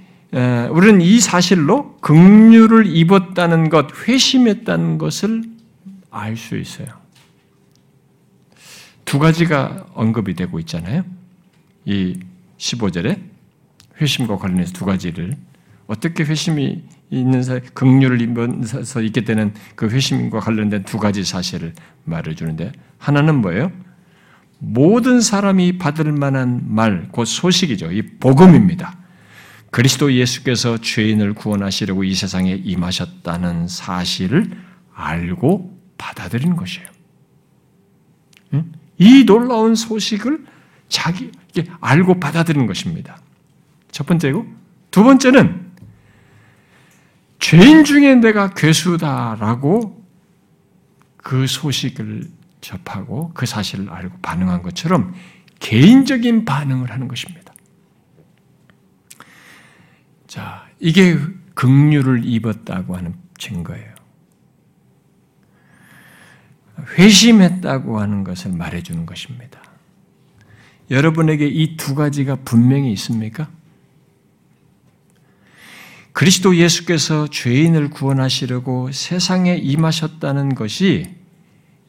우리는 이 사실로 긍휼을 입었다는 것, 회심했다는 것을 알 수 있어요. 두 가지가 언급이 되고 있잖아요. 이 15절에 회심과 관련해서 두 가지를 어떻게 회심이 있는 사 긍휼을 입어서 있게 되는 그 회심과 관련된 두 가지 사실을 말해 주는데 하나는 뭐예요? 모든 사람이 받을 만한 말, 곧 소식이죠. 이 복음입니다. 그리스도 예수께서 죄인을 구원하시려고 이 세상에 임하셨다는 사실을 알고 받아들이는 것이에요. 이 놀라운 소식을 자기 알고 받아들이는 것입니다. 첫 번째고 두 번째는 죄인 중에 내가 괴수다라고 그 소식을 접하고 그 사실을 알고 반응한 것처럼 개인적인 반응을 하는 것입니다. 자, 이게 긍휼을 입었다고 하는 증거예요. 회심했다고 하는 것을 말해주는 것입니다. 여러분에게 이 두 가지가 분명히 있습니까? 그리스도 예수께서 죄인을 구원하시려고 세상에 임하셨다는 것이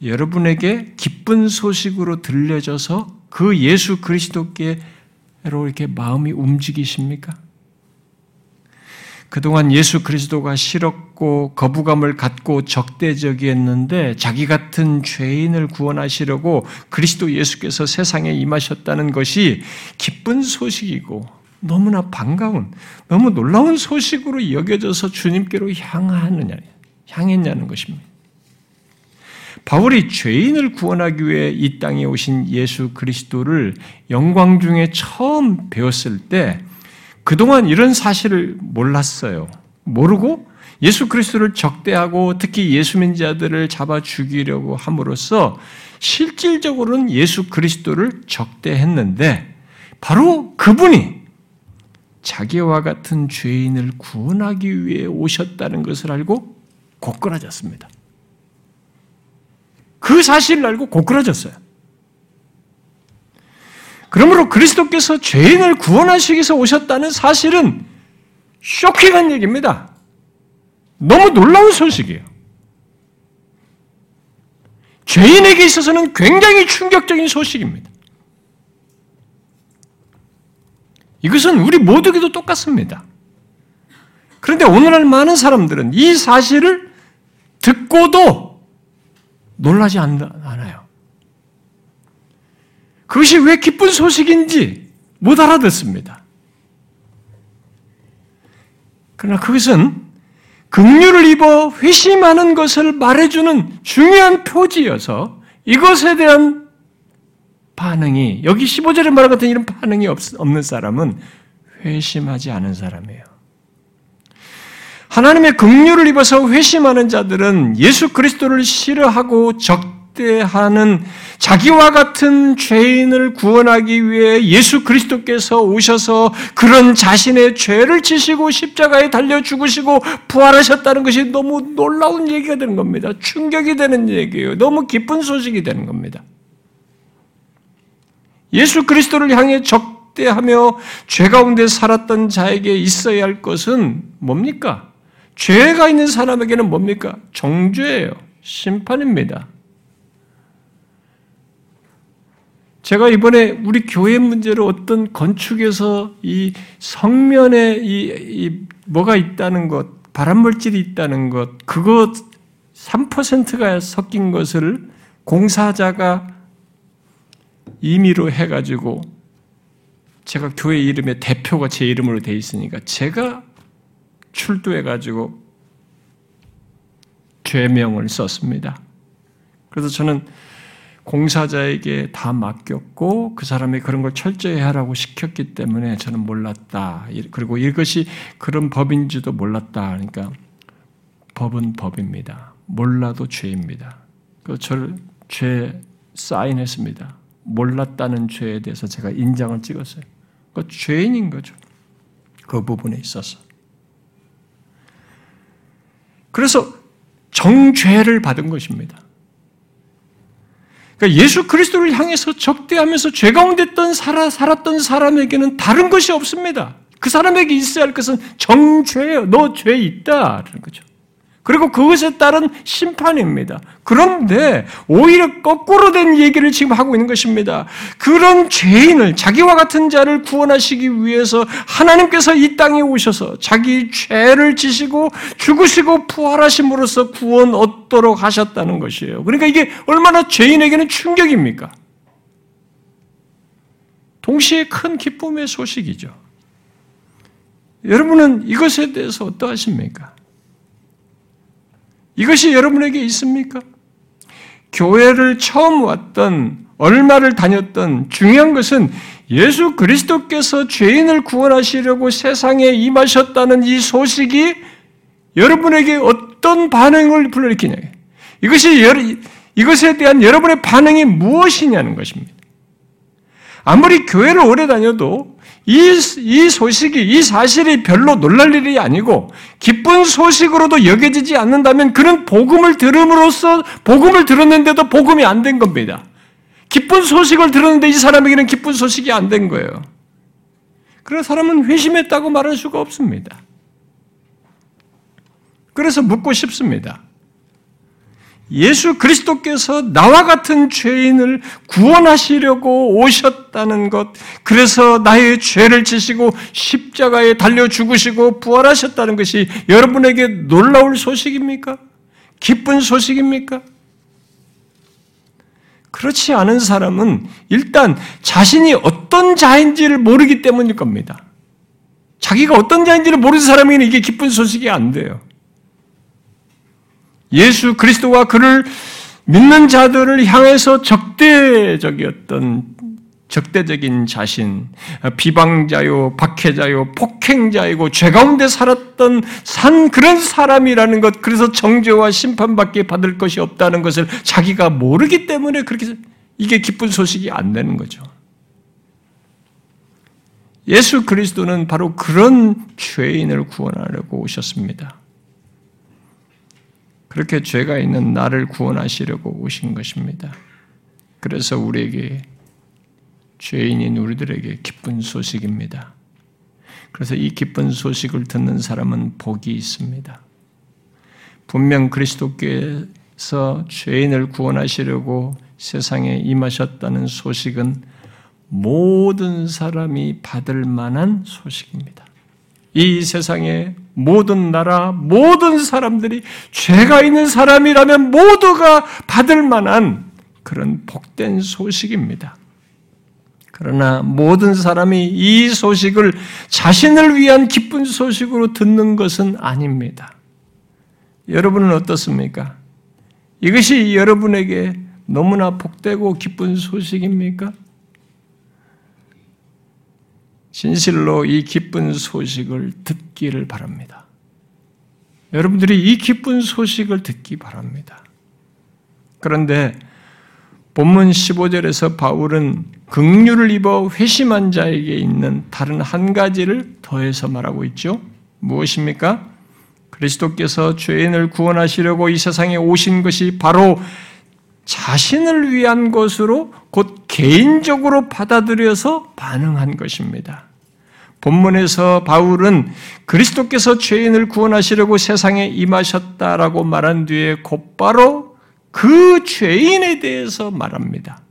여러분에게 기쁜 소식으로 들려져서 그 예수 그리스도께로 이렇게 마음이 움직이십니까? 그동안 예수 그리스도가 싫었고 거부감을 갖고 적대적이었는데 자기 같은 죄인을 구원하시려고 그리스도 예수께서 세상에 임하셨다는 것이 기쁜 소식이고 너무나 반가운, 너무 놀라운 소식으로 여겨져서 주님께로 향하느냐, 향했냐는 것입니다. 바울이 죄인을 구원하기 위해 이 땅에 오신 예수 그리스도를 영광 중에 처음 배웠을 때 그동안 이런 사실을 몰랐어요. 모르고 예수 그리스도를 적대하고 특히 예수 민 자들을 잡아 죽이려고 함으로써 실질적으로는 예수 그리스도를 적대했는데 바로 그분이 자기와 같은 죄인을 구원하기 위해 오셨다는 것을 알고 고꾸라졌습니다. 그 사실을 알고 고꾸라졌어요. 그러므로 그리스도께서 죄인을 구원하시기 위해서 오셨다는 사실은 쇼킹한 얘기입니다. 너무 놀라운 소식이에요. 죄인에게 있어서는 굉장히 충격적인 소식입니다. 이것은 우리 모두에게도 똑같습니다. 그런데 오늘날 많은 사람들은 이 사실을 듣고도 놀라지 않아요. 그것이 왜 기쁜 소식인지 못 알아듣습니다. 그러나 그것은 긍휼을 입어 회심하는 것을 말해주는 중요한 표지여서 이것에 대한 반응이 여기 15절에 말한 같은 이런 반응이 없, 없는 사람은 회심하지 않은 사람이에요. 하나님의 긍휼을 입어서 회심하는 자들은 예수 그리스도를 싫어하고 적대하는 자기와 같은 죄인을 구원하기 위해 예수 그리스도께서 오셔서 그런 자신의 죄를 지시고 십자가에 달려 죽으시고 부활하셨다는 것이 너무 놀라운 얘기가 되는 겁니다. 충격이 되는 얘기예요. 너무 기쁜 소식이 되는 겁니다. 예수 그리스도를 향해 적대하며 죄 가운데 살았던 자에게 있어야 할 것은 뭡니까? 죄가 있는 사람에게는 뭡니까? 정죄예요. 심판입니다. 제가 이번에 우리 교회 문제로 어떤 건축에서 이 성면에 이, 이 뭐가 있다는 것, 발암물질이 있다는 것, 그것 3%가 섞인 것을 공사자가 임의로 해가지고 제가 교회 이름에 대표가 제 이름으로 돼 있으니까 제가 출두해가지고 죄명을 썼습니다. 그래서 저는 공사자에게 다 맡겼고 그 사람이 그런 걸 철저히 하라고 시켰기 때문에 저는 몰랐다. 그리고 이것이 그런 법인지도 몰랐다. 그러니까 법은 법입니다. 몰라도 죄입니다. 그 저를 죄 사인했습니다. 몰랐다는 죄에 대해서 제가 인장을 찍었어요. 그 죄인인 거죠. 그 부분에 있어서. 그래서 정죄를 받은 것입니다. 그러니까 예수 그리스도를 향해서 적대하면서 죄 가운데 던 살아, 살았던 사람에게는 다른 것이 없습니다. 그 사람에게 있어야 할 것은 정죄예요. 너 죄 있다. 라는 거죠. 그리고 그것에 따른 심판입니다. 그런데 오히려 거꾸로 된 얘기를 지금 하고 있는 것입니다. 그런 죄인을 자기와 같은 자를 구원하시기 위해서 하나님께서 이 땅에 오셔서 자기 죄를 지시고 죽으시고 부활하심으로써 구원 얻도록 하셨다는 것이에요. 그러니까 이게 얼마나 죄인에게는 충격입니까? 동시에 큰 기쁨의 소식이죠. 여러분은 이것에 대해서 어떠하십니까? 이것이 여러분에게 있습니까? 교회를 처음 왔던, 얼마를 다녔던 중요한 것은 예수 그리스도께서 죄인을 구원하시려고 세상에 임하셨다는 이 소식이 여러분에게 어떤 반응을 불러일으키냐. 이것이, 이것에 대한 여러분의 반응이 무엇이냐는 것입니다. 아무리 교회를 오래 다녀도 이, 이 소식이, 이 사실이 별로 놀랄 일이 아니고, 기쁜 소식으로도 여겨지지 않는다면 그는 복음을 들음으로써 복음을 들었는데도 복음이 안 된 겁니다. 기쁜 소식을 들었는데 이 사람에게는 기쁜 소식이 안 된 거예요. 그런 사람은 회심했다고 말할 수가 없습니다. 그래서 묻고 싶습니다. 예수 그리스도께서 나와 같은 죄인을 구원하시려고 오셨다는 것, 그래서 나의 죄를 지시고 십자가에 달려 죽으시고 부활하셨다는 것이 여러분에게 놀라울 소식입니까? 기쁜 소식입니까? 그렇지 않은 사람은 일단 자신이 어떤 자인지를 모르기 때문일 겁니다. 자기가 어떤 자인지를 모르는 사람에게는 이게 기쁜 소식이 안 돼요. 예수 그리스도와 그를 믿는 자들을 향해서 적대적이었던 적대적인 자신, 비방자요, 박해자요, 폭행자이고 죄 가운데 살았던 산 그런 사람이라는 것, 그래서 정죄와 심판밖에 받을 것이 없다는 것을 자기가 모르기 때문에 그렇게 이게 기쁜 소식이 안 되는 거죠. 예수 그리스도는 바로 그런 죄인을 구원하려고 오셨습니다. 그렇게 죄가 있는 나를 구원하시려고 오신 것입니다. 그래서 우리에게 죄인인 우리들에게 기쁜 소식입니다. 그래서 이 기쁜 소식을 듣는 사람은 복이 있습니다. 분명 그리스도께서 죄인을 구원하시려고 세상에 임하셨다는 소식은 모든 사람이 받을 만한 소식입니다. 이 세상의 모든 나라, 모든 사람들이 죄가 있는 사람이라면 모두가 받을 만한 그런 복된 소식입니다. 그러나 모든 사람이 이 소식을 자신을 위한 기쁜 소식으로 듣는 것은 아닙니다. 여러분은 어떻습니까? 이것이 여러분에게 너무나 복되고 기쁜 소식입니까? 진실로 이 기쁜 소식을 듣기를 바랍니다. 여러분들이 이 기쁜 소식을 듣기 바랍니다. 그런데 본문 15절에서 바울은 극류를 입어 회심한 자에게 있는 다른 한 가지를 더해서 말하고 있죠. 무엇입니까? 그리스도께서 죄인을 구원하시려고 이 세상에 오신 것이 바로 자신을 위한 것으로 곧 개인적으로 받아들여서 반응한 것입니다. 본문에서 바울은 그리스도께서 죄인을 구원하시려고 세상에 임하셨다라고 말한 뒤에 곧바로 그 죄인에 대해서 말합니다.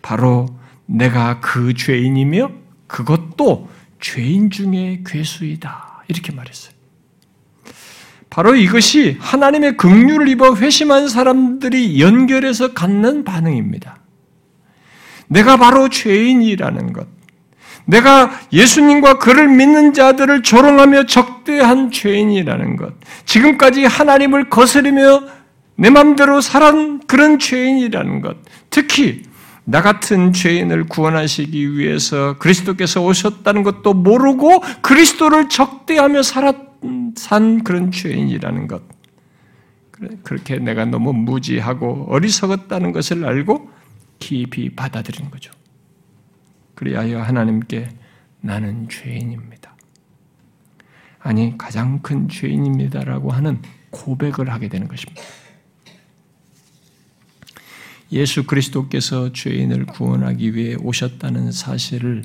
바로 내가 그 죄인이며 그것도 죄인 중에 괴수이다. 이렇게 말했어요. 바로 이것이 하나님의 긍휼을 입어 회심한 사람들이 연결해서 갖는 반응입니다. 내가 바로 죄인이라는 것. 내가 예수님과 그를 믿는 자들을 조롱하며 적대한 죄인이라는 것. 지금까지 하나님을 거스르며 내 맘대로 살한 그런 죄인이라는 것. 특히 나 같은 죄인을 구원하시기 위해서 그리스도께서 오셨다는 것도 모르고 그리스도를 적대하며 살았, 산 그런 죄인이라는 것. 그렇게 내가 너무 무지하고 어리석었다는 것을 알고 깊이 받아들인 거죠. 그리하여 하나님께 나는 죄인입니다. 아니, 가장 큰 죄인입니다라고 하는 고백을 하게 되는 것입니다. 예수 그리스도께서 죄인을 구원하기 위해 오셨다는 사실을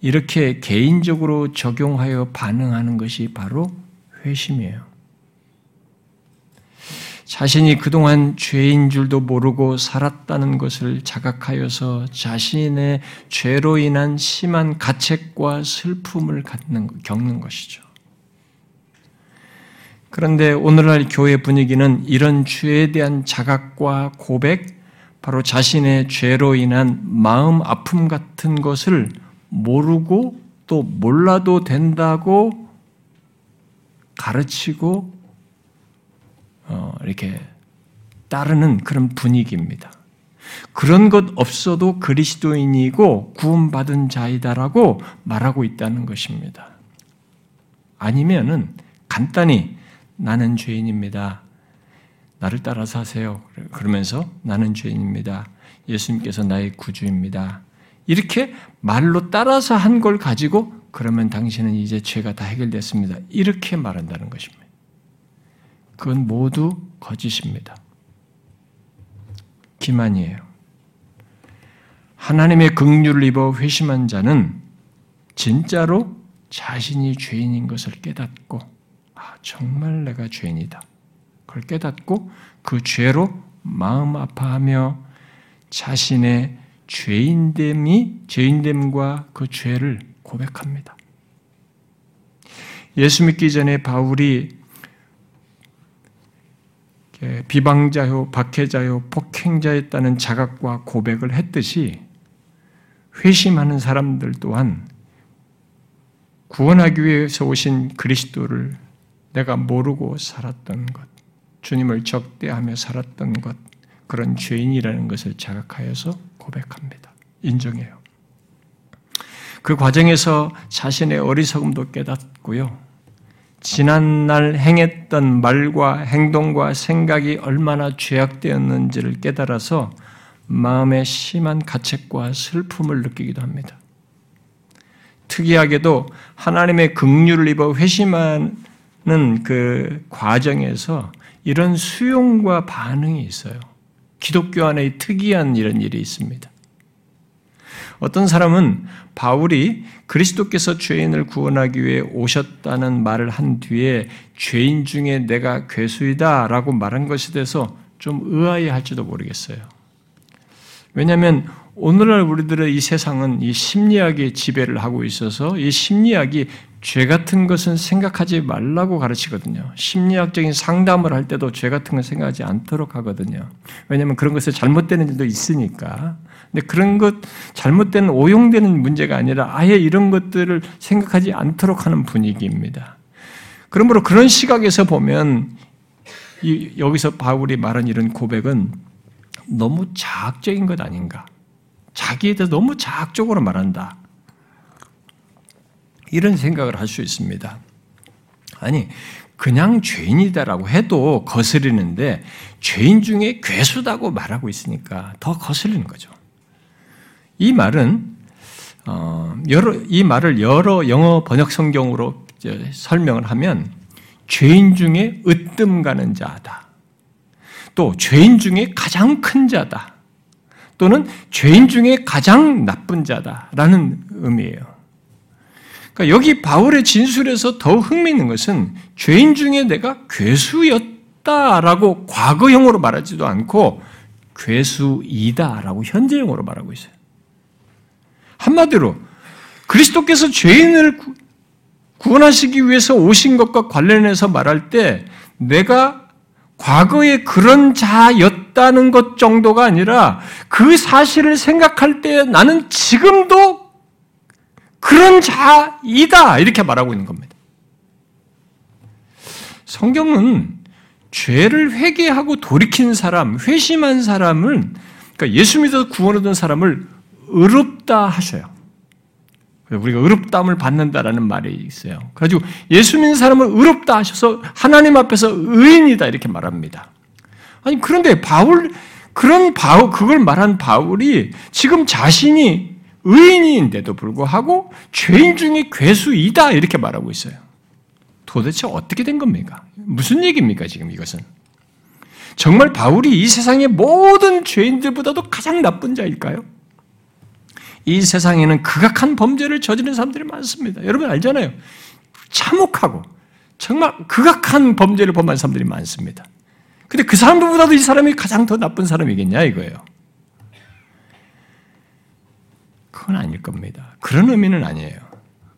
이렇게 개인적으로 적용하여 반응하는 것이 바로 회심이에요. 자신이 그동안 죄인 줄도 모르고 살았다는 것을 자각하여서 자신의 죄로 인한 심한 가책과 슬픔을 갖는, 겪는 것이죠. 그런데 오늘날 교회 분위기는 이런 죄에 대한 자각과 고백, 바로 자신의 죄로 인한 마음 아픔 같은 것을 모르고 또 몰라도 된다고 가르치고 어, 이렇게 따르는 그런 분위기입니다. 그런 것 없어도 그리스도인이고 구원받은 자이다라고 말하고 있다는 것입니다. 아니면은 간단히 나는 죄인입니다. 나를 따라서 하세요. 그러면서 나는 죄인입니다. 예수님께서 나의 구주입니다. 이렇게 말로 따라서 한 걸 가지고 그러면 당신은 이제 죄가 다 해결됐습니다. 이렇게 말한다는 것입니다. 그건 모두 거짓입니다. 기만이에요. 하나님의 긍휼을 입어 회심한 자는 진짜로 자신이 죄인인 것을 깨닫고 아 정말 내가 죄인이다. 그걸 깨닫고 그 죄로 마음 아파하며 자신의 죄인됨이 죄인됨과 그 죄를 고백합니다. 예수 믿기 전에 바울이 비방자요, 박해자요, 폭행자였다는 자각과 고백을 했듯이 회심하는 사람들 또한 구원하기 위해서 오신 그리스도를 내가 모르고 살았던 것, 주님을 적대하며 살았던 것, 그런 죄인이라는 것을 자각하여서 고백합니다. 인정해요. 그 과정에서 자신의 어리석음도 깨닫고요. 지난날 행했던 말과 행동과 생각이 얼마나 죄악되었는지를 깨달아서 마음의 심한 가책과 슬픔을 느끼기도 합니다. 특이하게도 하나님의 긍휼을 입어 회심하는 그 과정에서 이런 수용과 반응이 있어요. 기독교 안에 특이한 이런 일이 있습니다. 어떤 사람은 바울이 그리스도께서 죄인을 구원하기 위해 오셨다는 말을 한 뒤에 죄인 중에 내가 괴수이다 라고 말한 것에 대해서 좀 의아해 할지도 모르겠어요. 왜냐하면 오늘날 우리들의 이 세상은 이 심리학의 지배를 하고 있어서 이 심리학이 죄 같은 것은 생각하지 말라고 가르치거든요. 심리학적인 상담을 할 때도 죄 같은 걸 생각하지 않도록 하거든요. 왜냐하면 그런 것에 잘못되는 일도 있으니까. 근데 그런 것, 잘못된, 오용되는 문제가 아니라 아예 이런 것들을 생각하지 않도록 하는 분위기입니다. 그러므로 그런 시각에서 보면 이, 여기서 바울이 말한 이런 고백은 너무 자학적인 것 아닌가. 자기에 대해서 너무 자학적으로 말한다. 이런 생각을 할 수 있습니다. 아니, 그냥 죄인이다라고 해도 거스리는데 죄인 중에 괴수다고 말하고 있으니까 더 거슬리는 거죠. 이 말은 어, 여러 이 말을 여러 영어 번역 성경으로 설명을 하면 죄인 중에 으뜸 가는 자다. 또 죄인 중에 가장 큰 자다. 또는 죄인 중에 가장 나쁜 자다라는 의미예요. 그러니까 여기 바울의 진술에서 더 흥미있는 것은 죄인 중에 내가 괴수였다라고 과거형으로 말하지도 않고 괴수이다라고 현재형으로 말하고 있어요. 한마디로 그리스도께서 죄인을 구원하시기 위해서 오신 것과 관련해서 말할 때 내가 과거에 그런 자였다는 것 정도가 아니라 그 사실을 생각할 때 나는 지금도 그런 자이다. 이렇게 말하고 있는 겁니다. 성경은 죄를 회개하고 돌이킨 사람, 회심한 사람은, 그러니까 예수 믿어 구원 얻은 사람을 의롭다 하셔요. 우리가 의롭다함을 받는다라는 말이 있어요. 그래가지고 예수 믿는 사람을 의롭다 하셔서 하나님 앞에서 의인이다 이렇게 말합니다. 아니 그런데 바울 그런 바울 그걸 말한 바울이 지금 자신이 의인인데도 불구하고 죄인 중에 괴수이다 이렇게 말하고 있어요. 도대체 어떻게 된 겁니까? 무슨 얘기입니까 지금 이것은? 정말 바울이 이 세상의 모든 죄인들보다도 가장 나쁜 자일까요? 이 세상에는 극악한 범죄를 저지른 사람들이 많습니다. 여러분 알잖아요. 참혹하고 정말 극악한 범죄를 범한 사람들이 많습니다. 근데 그 사람들보다도 이 사람이 가장 더 나쁜 사람이겠냐 이거예요. 그건 아닐 겁니다. 그런 의미는 아니에요.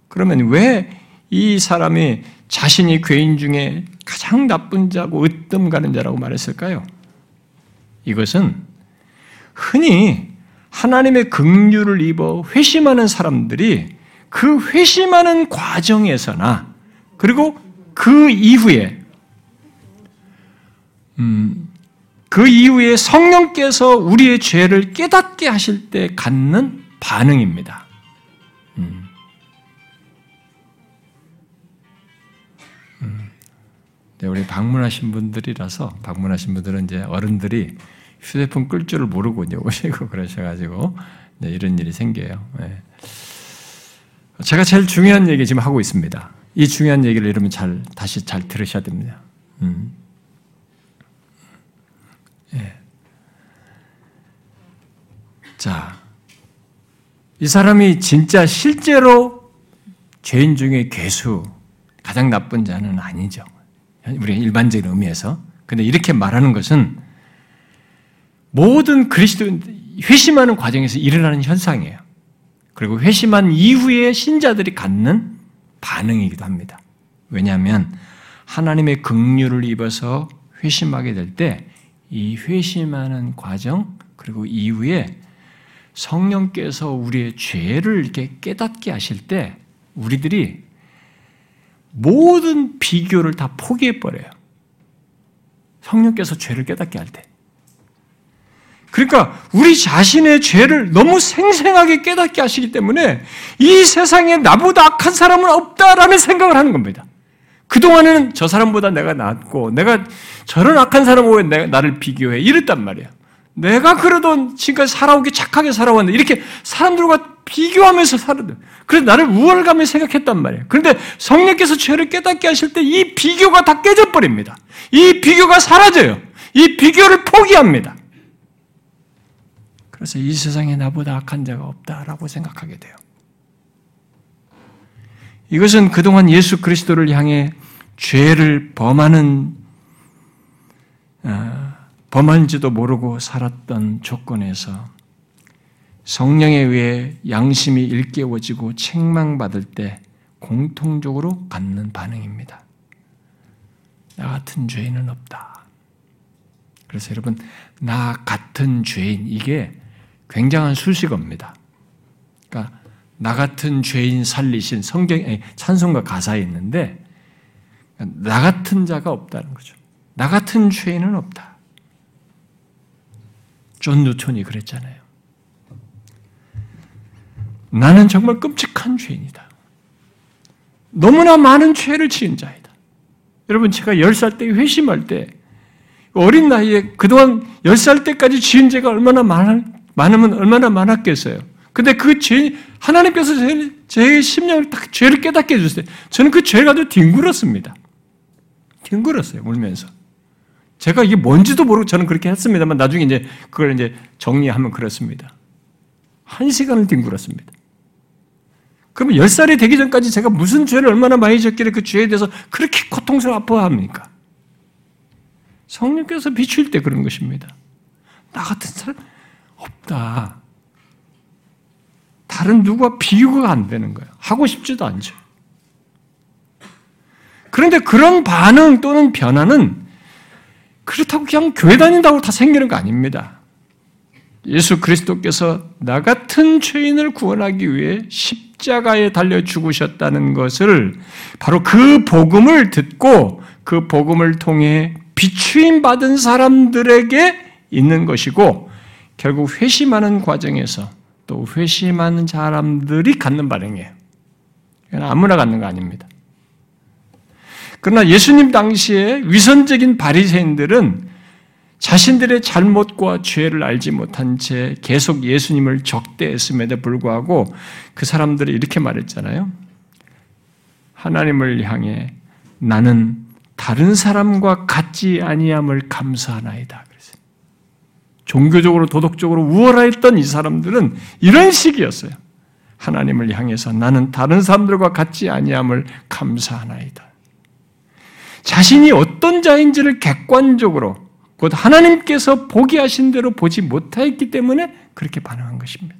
그러면 왜 이 사람이 자신이 괴인 중에 가장 나쁜 자고 으뜸 가는 자라고 말했을까요? 이것은 흔히 하나님의 긍휼을 입어 회심하는 사람들이 그 회심하는 과정에서나 그리고 그 이후에 음, 그 이후에 성령께서 우리의 죄를 깨닫게 하실 때 갖는 반응입니다. 음. 음. 네, 우리 방문하신 분들이라서 방문하신 분들은 이제 어른들이 휴대폰 끌 줄을 모르고 이제 <laughs> 오시고 그러셔가지고 네, 이런 일이 생겨요. 네. 제가 제일 중요한 얘기 지금 하고 있습니다. 이 중요한 얘기를 여러분 잘 다시 잘 들으셔야 됩니다. 음. 예. 자, 이 사람이 진짜 실제로 죄인 중에 괴수 가장 나쁜 자는 아니죠. 우리가 일반적인 의미에서. 근데 이렇게 말하는 것은 모든 그리스도 회심하는 과정에서 일어나는 현상이에요. 그리고 회심한 이후에 신자들이 갖는 반응이기도 합니다. 왜냐하면 하나님의 긍휼을 입어서 회심하게 될 때 이 회심하는 과정 그리고 이후에 성령께서 우리의 죄를 이렇게 깨닫게 하실 때 우리들이 모든 비교를 다 포기해 버려요. 성령께서 죄를 깨닫게 할 때. 그러니까 우리 자신의 죄를 너무 생생하게 깨닫게 하시기 때문에 이 세상에 나보다 악한 사람은 없다라는 생각을 하는 겁니다. 그동안에는 저 사람보다 내가 낫고 내가 저런 악한 사람하고 왜 나를 비교해 이랬단 말이야. 내가 그러던 지금까지 살아오기 착하게 살아왔는데 이렇게 사람들과 비교하면서 살았다. 그래서 나를 우월감에 생각했단 말이에요. 그런데 성령께서 죄를 깨닫게 하실 때 이 비교가 다 깨져버립니다. 이 비교가 사라져요. 이 비교를 포기합니다. 그래서 이 세상에 나보다 악한 자가 없다라고 생각하게 돼요. 이것은 그동안 예수 그리스도를 향해 죄를 범하는 어, 범한지도 모르고 살았던 조건에서 성령에 의해 양심이 일깨워지고 책망받을 때 공통적으로 갖는 반응입니다. 나 같은 죄인은 없다. 그래서 여러분, 나 같은 죄인, 이게 굉장한 수식어입니다. 그러니까 나 같은 죄인 살리신 성경 찬송가 가사에 있는데 나 같은 자가 없다는 거죠. 나 같은 죄인은 없다. 존 뉴턴이 그랬잖아요. 나는 정말 끔찍한 죄인이다. 너무나 많은 죄를 지은 자이다. 여러분, 제가 10살 때 회심할 때, 어린 나이에 그동안 10살 때까지 지은 죄가 얼마나 많, 많으면 얼마나 많았겠어요. 근데 그 죄, 하나님께서 제, 제 심령을 딱 죄를 깨닫게 해주세요. 저는 그 죄를 가지고 뒹굴었습니다. 뒹굴었어요, 울면서. 제가 이게 뭔지도 모르고 저는 그렇게 했습니다만 나중에 이제 그걸 이제 정리하면 그렇습니다. 한 시간을 뒹굴었습니다. 그러면 10살이 되기 전까지 제가 무슨 죄를 얼마나 많이 졌기를 그 죄에 대해서 그렇게 고통스러워 아파합니까? 성령께서 비출 때 그런 것입니다. 나 같은 사람, 없다. 다른 누구와 비교가 안 되는 거예요. 하고 싶지도 않죠. 그런데 그런 반응 또는 변화는 그렇다고 그냥 교회 다닌다고 다 생기는 거 아닙니다. 예수 그리스도께서 나 같은 죄인을 구원하기 위해 십자가에 달려 죽으셨다는 것을 바로 그 복음을 듣고 그 복음을 통해 비추임 받은 사람들에게 있는 것이고 결국 회심하는 과정에서 또 회심하는 사람들이 갖는 반응이에요. 아무나 갖는 거 아닙니다. 그러나 예수님 당시에 위선적인 바리새인들은 자신들의 잘못과 죄를 알지 못한 채 계속 예수님을 적대했음에도 불구하고 그 사람들이 이렇게 말했잖아요. 하나님을 향해 나는 다른 사람과 같지 아니함을 감사하나이다. 종교적으로 도덕적으로 우월했던 이 사람들은 이런 식이었어요. 하나님을 향해서 나는 다른 사람들과 같지 아니함을 감사하나이다. 자신이 어떤 자인지를 객관적으로 곧 하나님께서 보게 하신 대로 보지 못하였기 때문에 그렇게 반응한 것입니다.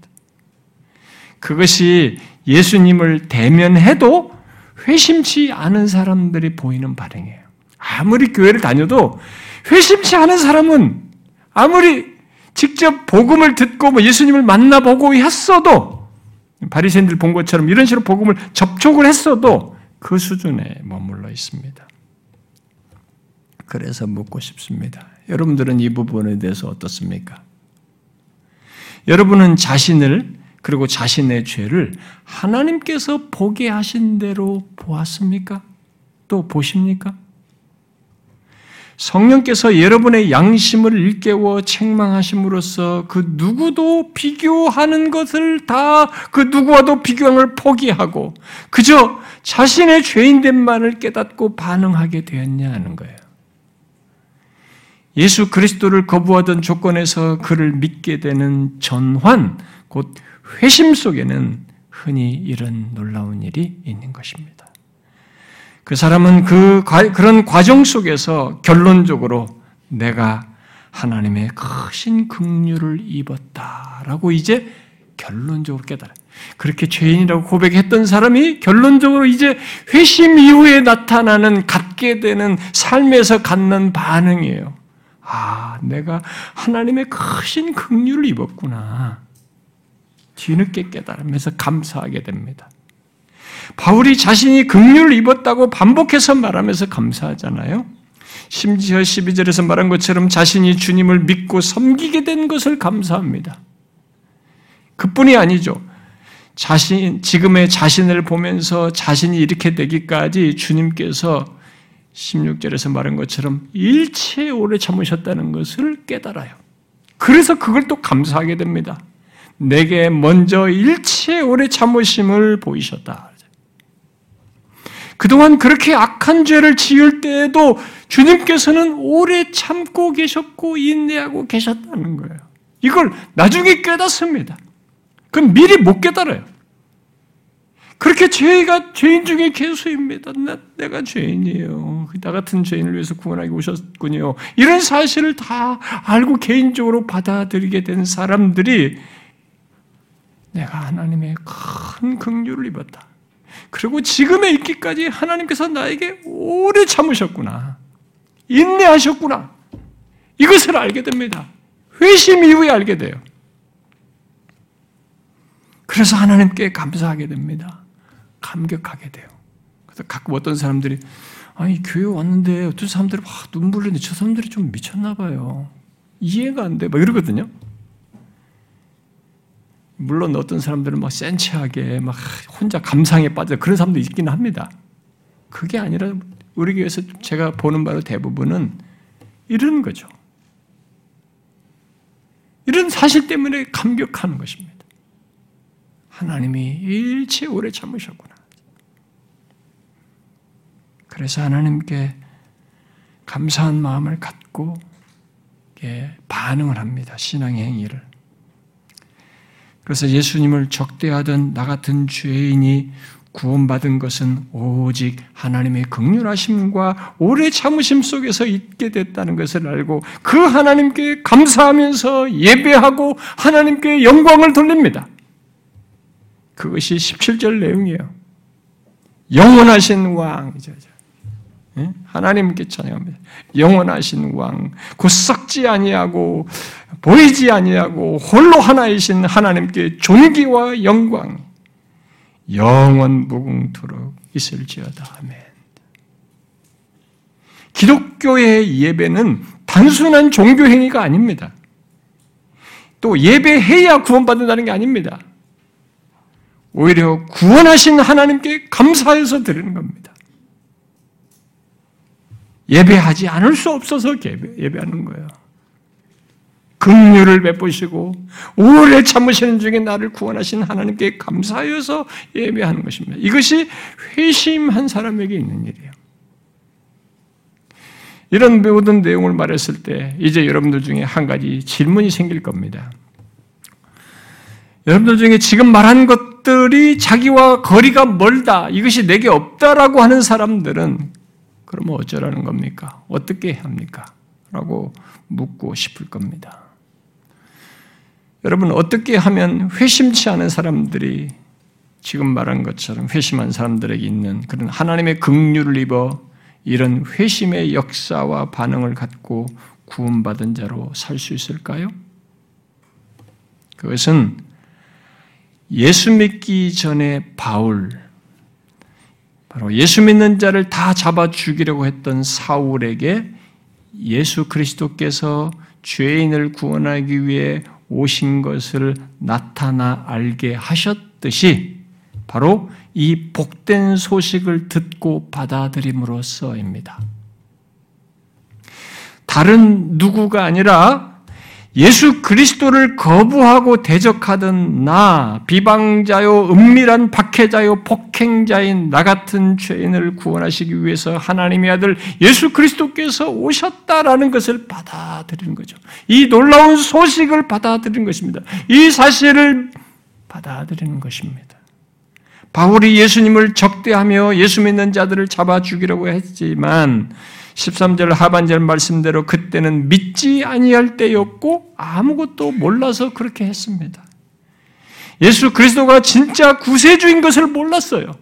그것이 예수님을 대면해도 회심치 않은 사람들이 보이는 반응이에요. 아무리 교회를 다녀도 회심치 않은 사람은 아무리 직접 복음을 듣고 뭐 예수님을 만나보고 했어도 바리새인들 본 것처럼 이런 식으로 복음을 접촉을 했어도 그 수준에 머물러 있습니다. 그래서 묻고 싶습니다. 여러분들은 이 부분에 대해서 어떻습니까? 여러분은 자신을 그리고 자신의 죄를 하나님께서 보게 하신 대로 보았습니까? 또 보십니까? 성령께서 여러분의 양심을 일깨워 책망하심으로써 그 누구도 비교하는 것을 다 그 누구와도 비교함을 포기하고 그저 자신의 죄인됨만을 깨닫고 반응하게 되었냐 는 거예요. 예수 그리스도를 거부하던 조건에서 그를 믿게 되는 전환, 곧 회심 속에는 흔히 이런 놀라운 일이 있는 것입니다. 그 사람은 그 그런 과정 속에서 결론적으로 내가 하나님의 크신 긍휼을 입었다라고 이제 결론적으로 깨달아. 그렇게 죄인이라고 고백했던 사람이 결론적으로 이제 회심 이후에 나타나는 갖게 되는 삶에서 갖는 반응이에요. 아, 내가 하나님의 크신 긍휼을 입었구나. 뒤늦게 깨달으면서 감사하게 됩니다. 바울이 자신이 긍휼을 입었다고 반복해서 말하면서 감사하잖아요. 심지어 12절에서 말한 것처럼 자신이 주님을 믿고 섬기게 된 것을 감사합니다. 그뿐이 아니죠. 자신, 지금의 자신을 보면서 자신이 이렇게 되기까지 주님께서 16절에서 말한 것처럼 일체 오래 참으셨다는 것을 깨달아요. 그래서 그걸 또 감사하게 됩니다. 내게 먼저 일체 오래 참으심을 보이셨다. 그동안 그렇게 악한 죄를 지을 때에도 주님께서는 오래 참고 계셨고 인내하고 계셨다는 거예요. 이걸 나중에 깨닫습니다. 그럼 미리 못 깨달아요. 그렇게 죄가 죄인 중에 개수입니다. 나, 내가 죄인이에요. 나 같은 죄인을 위해서 구원하기 오셨군요. 이런 사실을 다 알고 개인적으로 받아들이게 된 사람들이 내가 하나님의 큰 긍휼을 입었다. 그리고 지금에 있기까지 하나님께서 나에게 오래 참으셨구나. 인내하셨구나. 이것을 알게 됩니다. 회심 이후에 알게 돼요. 그래서 하나님께 감사하게 됩니다. 감격하게 돼요. 그래서 가끔 어떤 사람들이 아니 교회 왔는데 어떤 사람들이 막 눈물 흘리는데 저 사람들이 좀 미쳤나 봐요. 이해가 안 돼. 막 이러거든요. 물론 어떤 사람들은 막 센치하게 막 혼자 감상에 빠져 그런 사람도 있기는 합니다. 그게 아니라 우리 교회에서 제가 보는 바로 대부분은 이런 거죠. 이런 사실 때문에 감격하는 것입니다. 하나님이 일체 오래 참으셨구나. 그래서 하나님께 감사한 마음을 갖고 반응을 합니다. 신앙의 행위를. 그래서 예수님을 적대하던 나 같은 죄인이 구원받은 것은 오직 하나님의 극률하심과 오래 참으심 속에서 있게 됐다는 것을 알고 그 하나님께 감사하면서 예배하고 하나님께 영광을 돌립니다. 그것이 17절 내용이에요. 영원하신 왕이죠. 예? 하나님께 찬양합니다. 영원하신 왕, 곧 썩지 아니하고 보이지 아니하고 홀로 하나이신 하나님께 존귀와 영광 영원 무궁토록 있을지어다. 아멘. 기독교의 예배는 단순한 종교 행위가 아닙니다. 또 예배해야 구원받는다는 게 아닙니다. 오히려 구원하신 하나님께 감사해서 드리는 겁니다. 예배하지 않을 수 없어서 예배, 하는 거예요. 긍휼을 베푸시고 오래 참으시는 중에 나를 구원하신 하나님께 감사하여서 예배하는 것입니다. 이것이 회심한 사람에게 있는 일이에요. 이런 모든 내용을 말했을 때 이제 여러분들 중에 한 가지 질문이 생길 겁니다. 여러분들 중에 지금 말한 것들이 자기와 거리가 멀다, 이것이 내게 없다라고 하는 사람들은 그러면 어쩌라는 겁니까? 어떻게 합니까? 라고 묻고 싶을 겁니다. 여러분, 어떻게 하면 회심치 않은 사람들이 지금 말한 것처럼 회심한 사람들에게 있는 그런 하나님의 긍휼을 입어 이런 회심의 역사와 반응을 갖고 구원받은 자로 살 수 있을까요? 그것은 예수 믿기 전에 바울, 바로 예수 믿는 자를 다 잡아 죽이려고 했던 사울에게 예수 그리스도께서 죄인을 구원하기 위해 오신 것을 나타나 알게 하셨듯이 바로 이 복된 소식을 듣고 받아들임으로써입니다. 다른 누구가 아니라 예수 그리스도를 거부하고 대적하던 나, 비방자요, 은밀한 박해자요, 폭행자인 나 같은 죄인을 구원하시기 위해서 하나님의 아들 예수 그리스도께서 오셨다라는 것을 받아들이는 거죠. 이 놀라운 소식을 받아들이는 것입니다. 이 사실을 받아들이는 것입니다. 바울이 예수님을 적대하며 예수 믿는 자들을 잡아 죽이려고 했지만 13절 하반절 말씀대로 그때는 믿지 아니할 때였고 아무것도 몰라서 그렇게 했습니다. 예수 그리스도가 진짜 구세주인 것을 몰랐어요.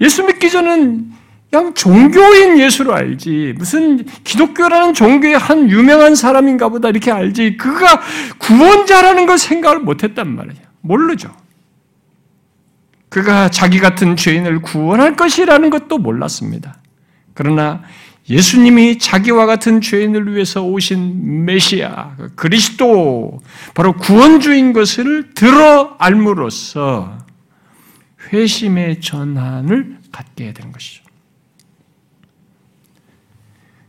예수 믿기 전은 그냥 종교인 예수로 알지. 무슨 기독교라는 종교의 한 유명한 사람인가 보다 이렇게 알지. 그가 구원자라는 걸 생각을 못 했단 말이에요. 모르죠. 그가 자기 같은 죄인을 구원할 것이라는 것도 몰랐습니다. 그러나 예수님이 자기와 같은 죄인을 위해서 오신 메시아, 그리스도, 바로 구원주인 것을 들어 알므로써 회심의 전환을 갖게 된 것이죠.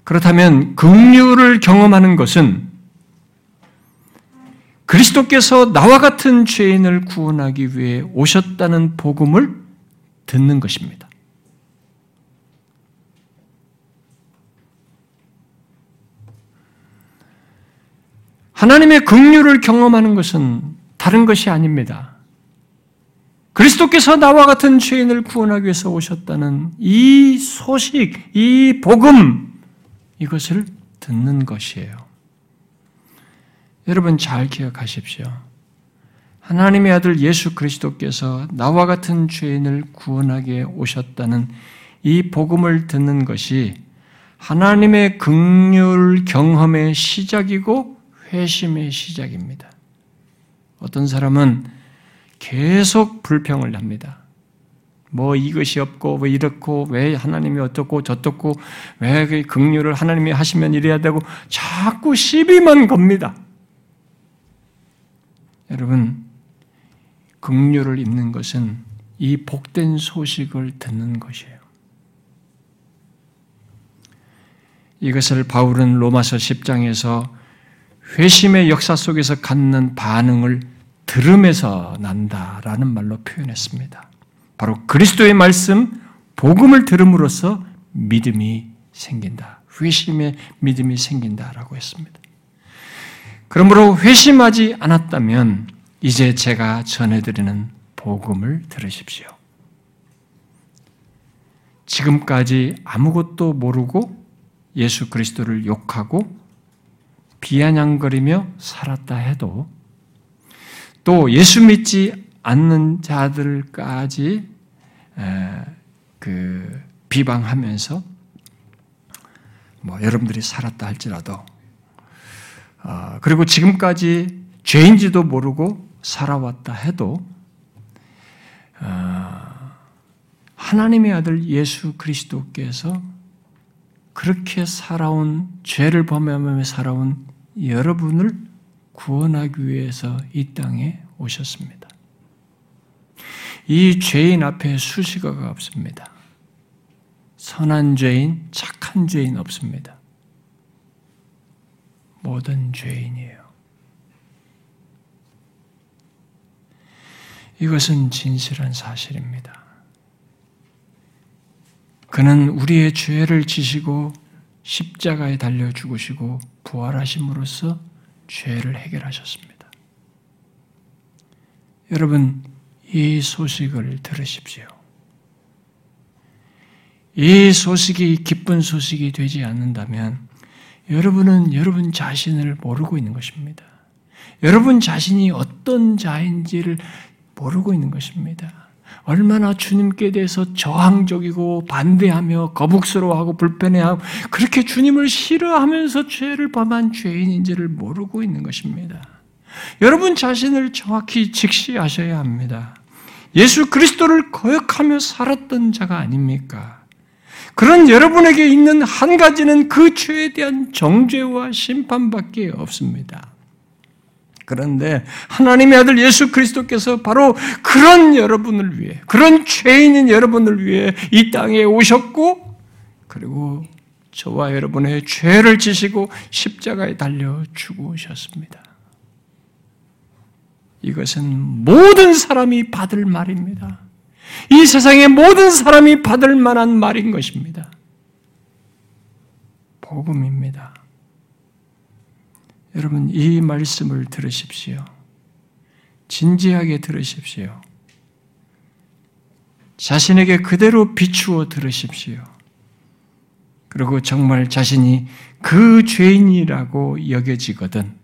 그렇다면 긍휼을 경험하는 것은 그리스도께서 나와 같은 죄인을 구원하기 위해 오셨다는 복음을 듣는 것입니다. 하나님의 긍휼을 경험하는 것은 다른 것이 아닙니다. 그리스도께서 나와 같은 죄인을 구원하기 위해서 오셨다는 이 소식, 이 복음, 이것을 듣는 것이에요. 여러분 잘 기억하십시오. 하나님의 아들 예수 그리스도께서 나와 같은 죄인을 구원하게 오셨다는 이 복음을 듣는 것이 하나님의 긍휼 경험의 시작이고 회심의 시작입니다. 어떤 사람은 계속 불평을 합니다. 뭐 이것이 없고 왜 이렇고 왜 하나님이 어떻고 저떻고 왜 그 긍휼을 하나님이 하시면 이래야 되고 자꾸 시비만 겁니다. 여러분 긍휼을 입는 것은 이 복된 소식을 듣는 것이에요. 이것을 바울은 로마서 10장에서 회심의 역사 속에서 갖는 반응을 들음에서 난다라는 말로 표현했습니다. 바로 그리스도의 말씀, 복음을 들음으로써 믿음이 생긴다. 회심의 믿음이 생긴다라고 했습니다. 그러므로 회심하지 않았다면 이제 제가 전해드리는 복음을 들으십시오. 지금까지 아무것도 모르고 예수 그리스도를 욕하고 비아냥거리며 살았다 해도 또 예수 믿지 않는 자들까지 그 비방하면서 뭐 여러분들이 살았다 할지라도 어, 그리고 지금까지 죄인지도 모르고 살아왔다 해도 어, 하나님의 아들 예수 그리스도께서 그렇게 살아온 죄를 범하며 살아온 여러분을 구원하기 위해서 이 땅에 오셨습니다. 이 죄인 앞에 수식어가 없습니다. 선한 죄인, 착한 죄인 없습니다. 모든 죄인이에요. 이것은 진실한 사실입니다. 그는 우리의 죄를 지시고 십자가에 달려 죽으시고 부활하심으로써 죄를 해결하셨습니다. 여러분, 이 소식을 들으십시오. 이 소식이 기쁜 소식이 되지 않는다면 여러분은 여러분 자신을 모르고 있는 것입니다. 여러분 자신이 어떤 자인지를 모르고 있는 것입니다. 얼마나 주님께 대해서 저항적이고 반대하며 거북스러워하고 불편해하고 그렇게 주님을 싫어하면서 죄를 범한 죄인인지를 모르고 있는 것입니다. 여러분 자신을 정확히 직시하셔야 합니다. 예수 그리스도를 거역하며 살았던 자가 아닙니까? 그런 여러분에게 있는 한 가지는 그 죄에 대한 정죄와 심판밖에 없습니다. 그런데 하나님의 아들 예수 그리스도께서 바로 그런 여러분을 위해, 그런 죄인인 여러분을 위해 이 땅에 오셨고, 그리고 저와 여러분의 죄를 지시고 십자가에 달려 죽으셨습니다. 이것은 모든 사람이 받을 말입니다. 이 세상의 모든 사람이 받을 만한 말인 것입니다. 복음입니다. 여러분, 이 말씀을 들으십시오. 진지하게 들으십시오. 자신에게 그대로 비추어 들으십시오. 그리고 정말 자신이 그 죄인이라고 여겨지거든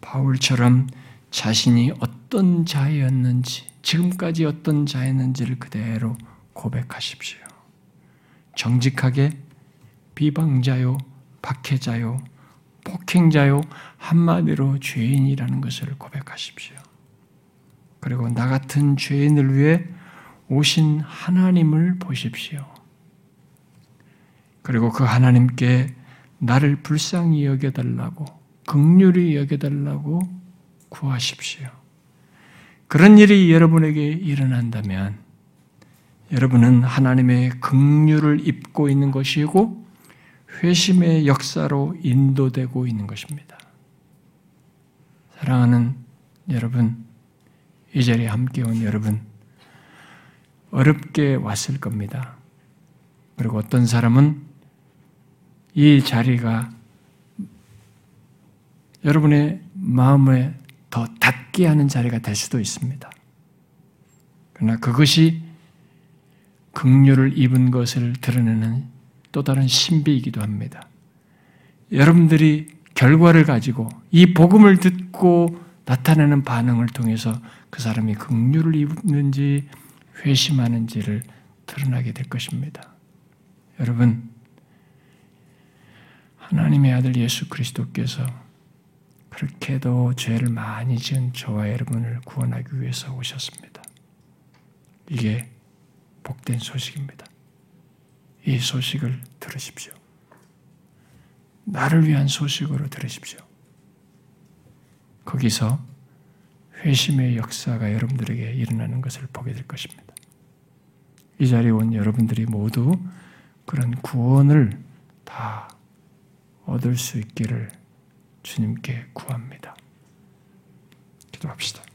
바울처럼 자신이 어떤 자였는지, 지금까지 어떤 자였는지를 그대로 고백하십시오. 정직하게 비방자요, 박해자요, 폭행자요, 한마디로 죄인이라는 것을 고백하십시오. 그리고 나 같은 죄인을 위해 오신 하나님을 보십시오. 그리고 그 하나님께 나를 불쌍히 여겨달라고, 극률이 여겨달라고 구하십시오. 그런 일이 여러분에게 일어난다면 여러분은 하나님의 긍휼을 입고 있는 것이고 회심의 역사로 인도되고 있는 것입니다. 사랑하는 여러분, 이 자리에 함께 온 여러분, 어렵게 왔을 겁니다. 그리고 어떤 사람은 이 자리가 여러분의 마음에 더 닿게 하는 자리가 될 수도 있습니다. 그러나 그것이 긍휼을 입은 것을 드러내는 또 다른 신비이기도 합니다. 여러분들이 결과를 가지고 이 복음을 듣고 나타내는 반응을 통해서 그 사람이 긍휼을 입는지 회심하는지를 드러나게 될 것입니다. 여러분, 하나님의 아들 예수 그리스도께서 그렇게도 죄를 많이 지은 저와 여러분을 구원하기 위해서 오셨습니다. 이게 복된 소식입니다. 이 소식을 들으십시오. 나를 위한 소식으로 들으십시오. 거기서 회심의 역사가 여러분들에게 일어나는 것을 보게 될 것입니다. 이 자리에 온 여러분들이 모두 그런 구원을 다 얻을 수 있기를 주님께 구합니다. 기도합시다.